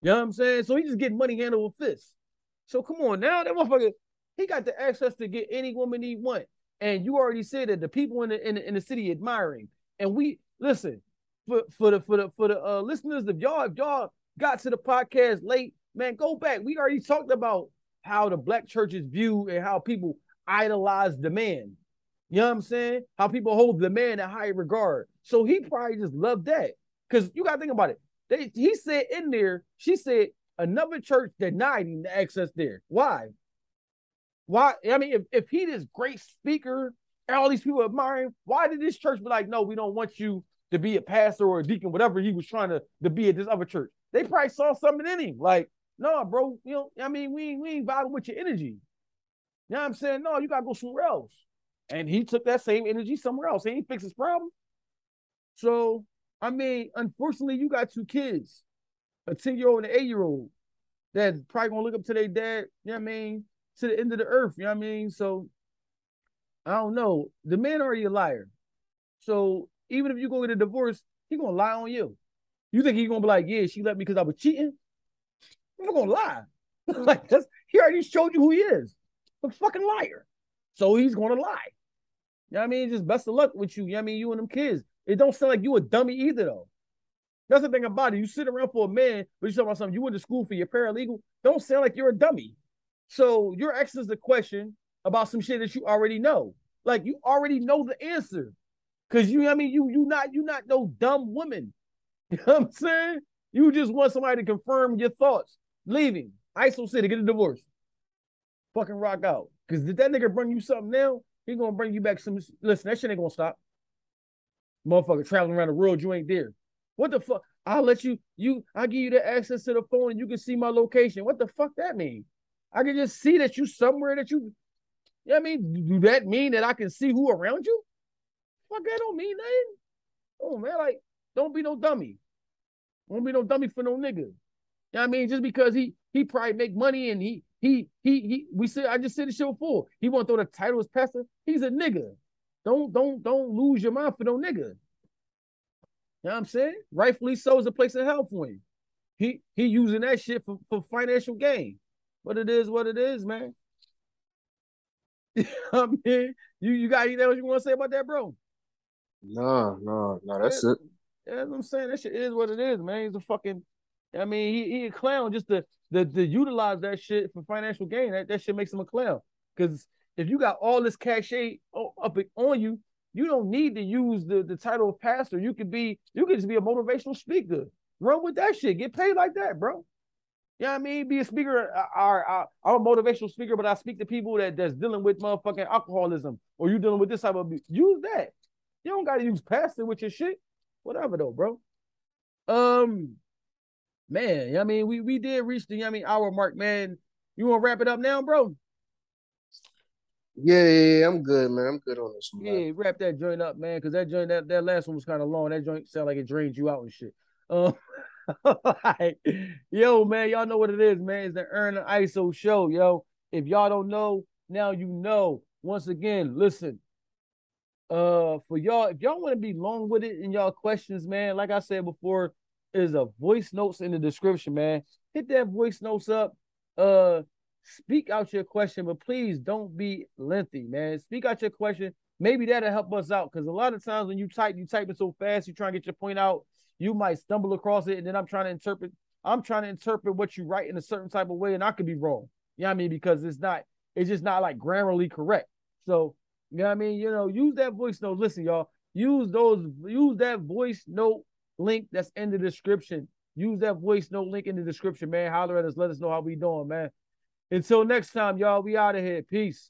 You know what I'm saying? So he just getting money handled with fists. So come on now, that motherfucker, he got the access to get any woman he want. And you already said that the people in the in the, in the city admiring. And we listen for for the for the for the uh, listeners. If y'all if y'all got to the podcast late, man, go back. We already talked about how the black churches view and how people idolize the man. You know what I'm saying? How people hold the man in high regard. So he probably just loved that. Because you gotta think about it. They he said in there, she said another church denied him the access there. Why? Why? I mean, if, if he this great speaker and all these people admire him, why did this church be like, no, we don't want you to be a pastor or a deacon, whatever he was trying to, to be at this other church? They probably saw something in him. Like, no, bro, you know, I mean, we, we ain't vibing with your energy. You know what I'm saying? No, you gotta go somewhere else. And he took that same energy somewhere else. And he ain't fix his problem. So, I mean, unfortunately, you got two kids, a 10-year-old and an eight-year-old, that's probably gonna look up to their dad, you know what I mean, to the end of the earth, you know what I mean? So I don't know. The man already a liar. So even if you go get a divorce, he gonna lie on you. You think he gonna be like, yeah, she left me because I was cheating? I'm gonna lie. like that's he already showed you who he is. A fucking liar. So he's gonna lie. You know what I mean? Just best of luck with you. You know what I mean? You and them kids. It don't sound like you a dummy either, though. That's the thing about it. You sit around for a man, but you talking about something. You went to school for your paralegal. Don't sound like you're a dummy. So you're asking the question about some shit that you already know. Like you already know the answer. Cause you, I mean, you you not you not no dumb woman. You know what I'm saying? You just want somebody to confirm your thoughts. Leaving. Iso City, get a divorce. Fucking rock out. Cause did that nigga bring you something now? He gonna bring you back some. Listen, that shit ain't gonna stop. Motherfucker traveling around the world, you ain't there. What the fuck? I'll let you, you, I'll give you the access to the phone and you can see my location. What the fuck that mean? I can just see that you somewhere that you, you know I mean? Do that mean that I can see who around you? Fuck, that don't mean nothing. Oh man, like, don't be no dummy. Don't be no dummy for no nigga. You know what I mean? Just because he he probably make money and he he he he we said I just said the show before. He want to throw the title as pastor. He's a nigga. Don't don't don't lose your mind for no nigga. You know what I'm saying? Rightfully so is a place of hell for him. He he using that shit for, for financial gain. But it is what it is, man. I mean, you you got anything else you want to say about that, bro? No, no, no, that's it. Yeah, that's what I'm saying. That shit is what it is, man. He's a fucking I mean, he, he a clown just to, to to utilize that shit for financial gain. That, that shit makes him a clown. Because if you got all this cachet up on you, you don't need to use the, the title of pastor. You could be, you could just be a motivational speaker. Run with that shit. Get paid like that, bro. You know I mean? Be a speaker. I, I'm a motivational speaker, but I speak to people that that's dealing with motherfucking alcoholism or you dealing with this type of abuse. Use that. You don't gotta use pastor with your shit. Whatever though, bro. Um, man, you know I mean, we we did reach the you know I mean hour mark, man. You want to wrap it up now, bro? Yeah, yeah, yeah, I'm good, man. I'm good on this one. Yeah, wrap that joint up, man, because that joint that, that last one was kind of long. That joint sound like it drained you out and shit. Um, right. Yo, man, y'all know what it is, man. It's the Ern the Iso show, yo. If y'all don't know, now you know. Once again, listen. Uh, for y'all, if y'all want to be long with it in y'all questions, man, like I said before, is a voice notes in the description, man. Hit that voice notes up. Uh, speak out your question, but please don't be lengthy, man. Speak out your question. Maybe that'll help us out because a lot of times when you type, you type it so fast, you try and get your point out you might stumble across it, and then I'm trying to interpret. I'm trying to interpret what you write in a certain type of way, and I could be wrong. You know what I mean? Because it's not, it's just not like grammarly correct. So, you know what I mean? You know, use that voice note. Listen, y'all, use those, use that voice note link that's in the description. Use that voice note link in the description, man. Holler at us, let us know how we doing, man. Until next time, y'all, we out of here. Peace.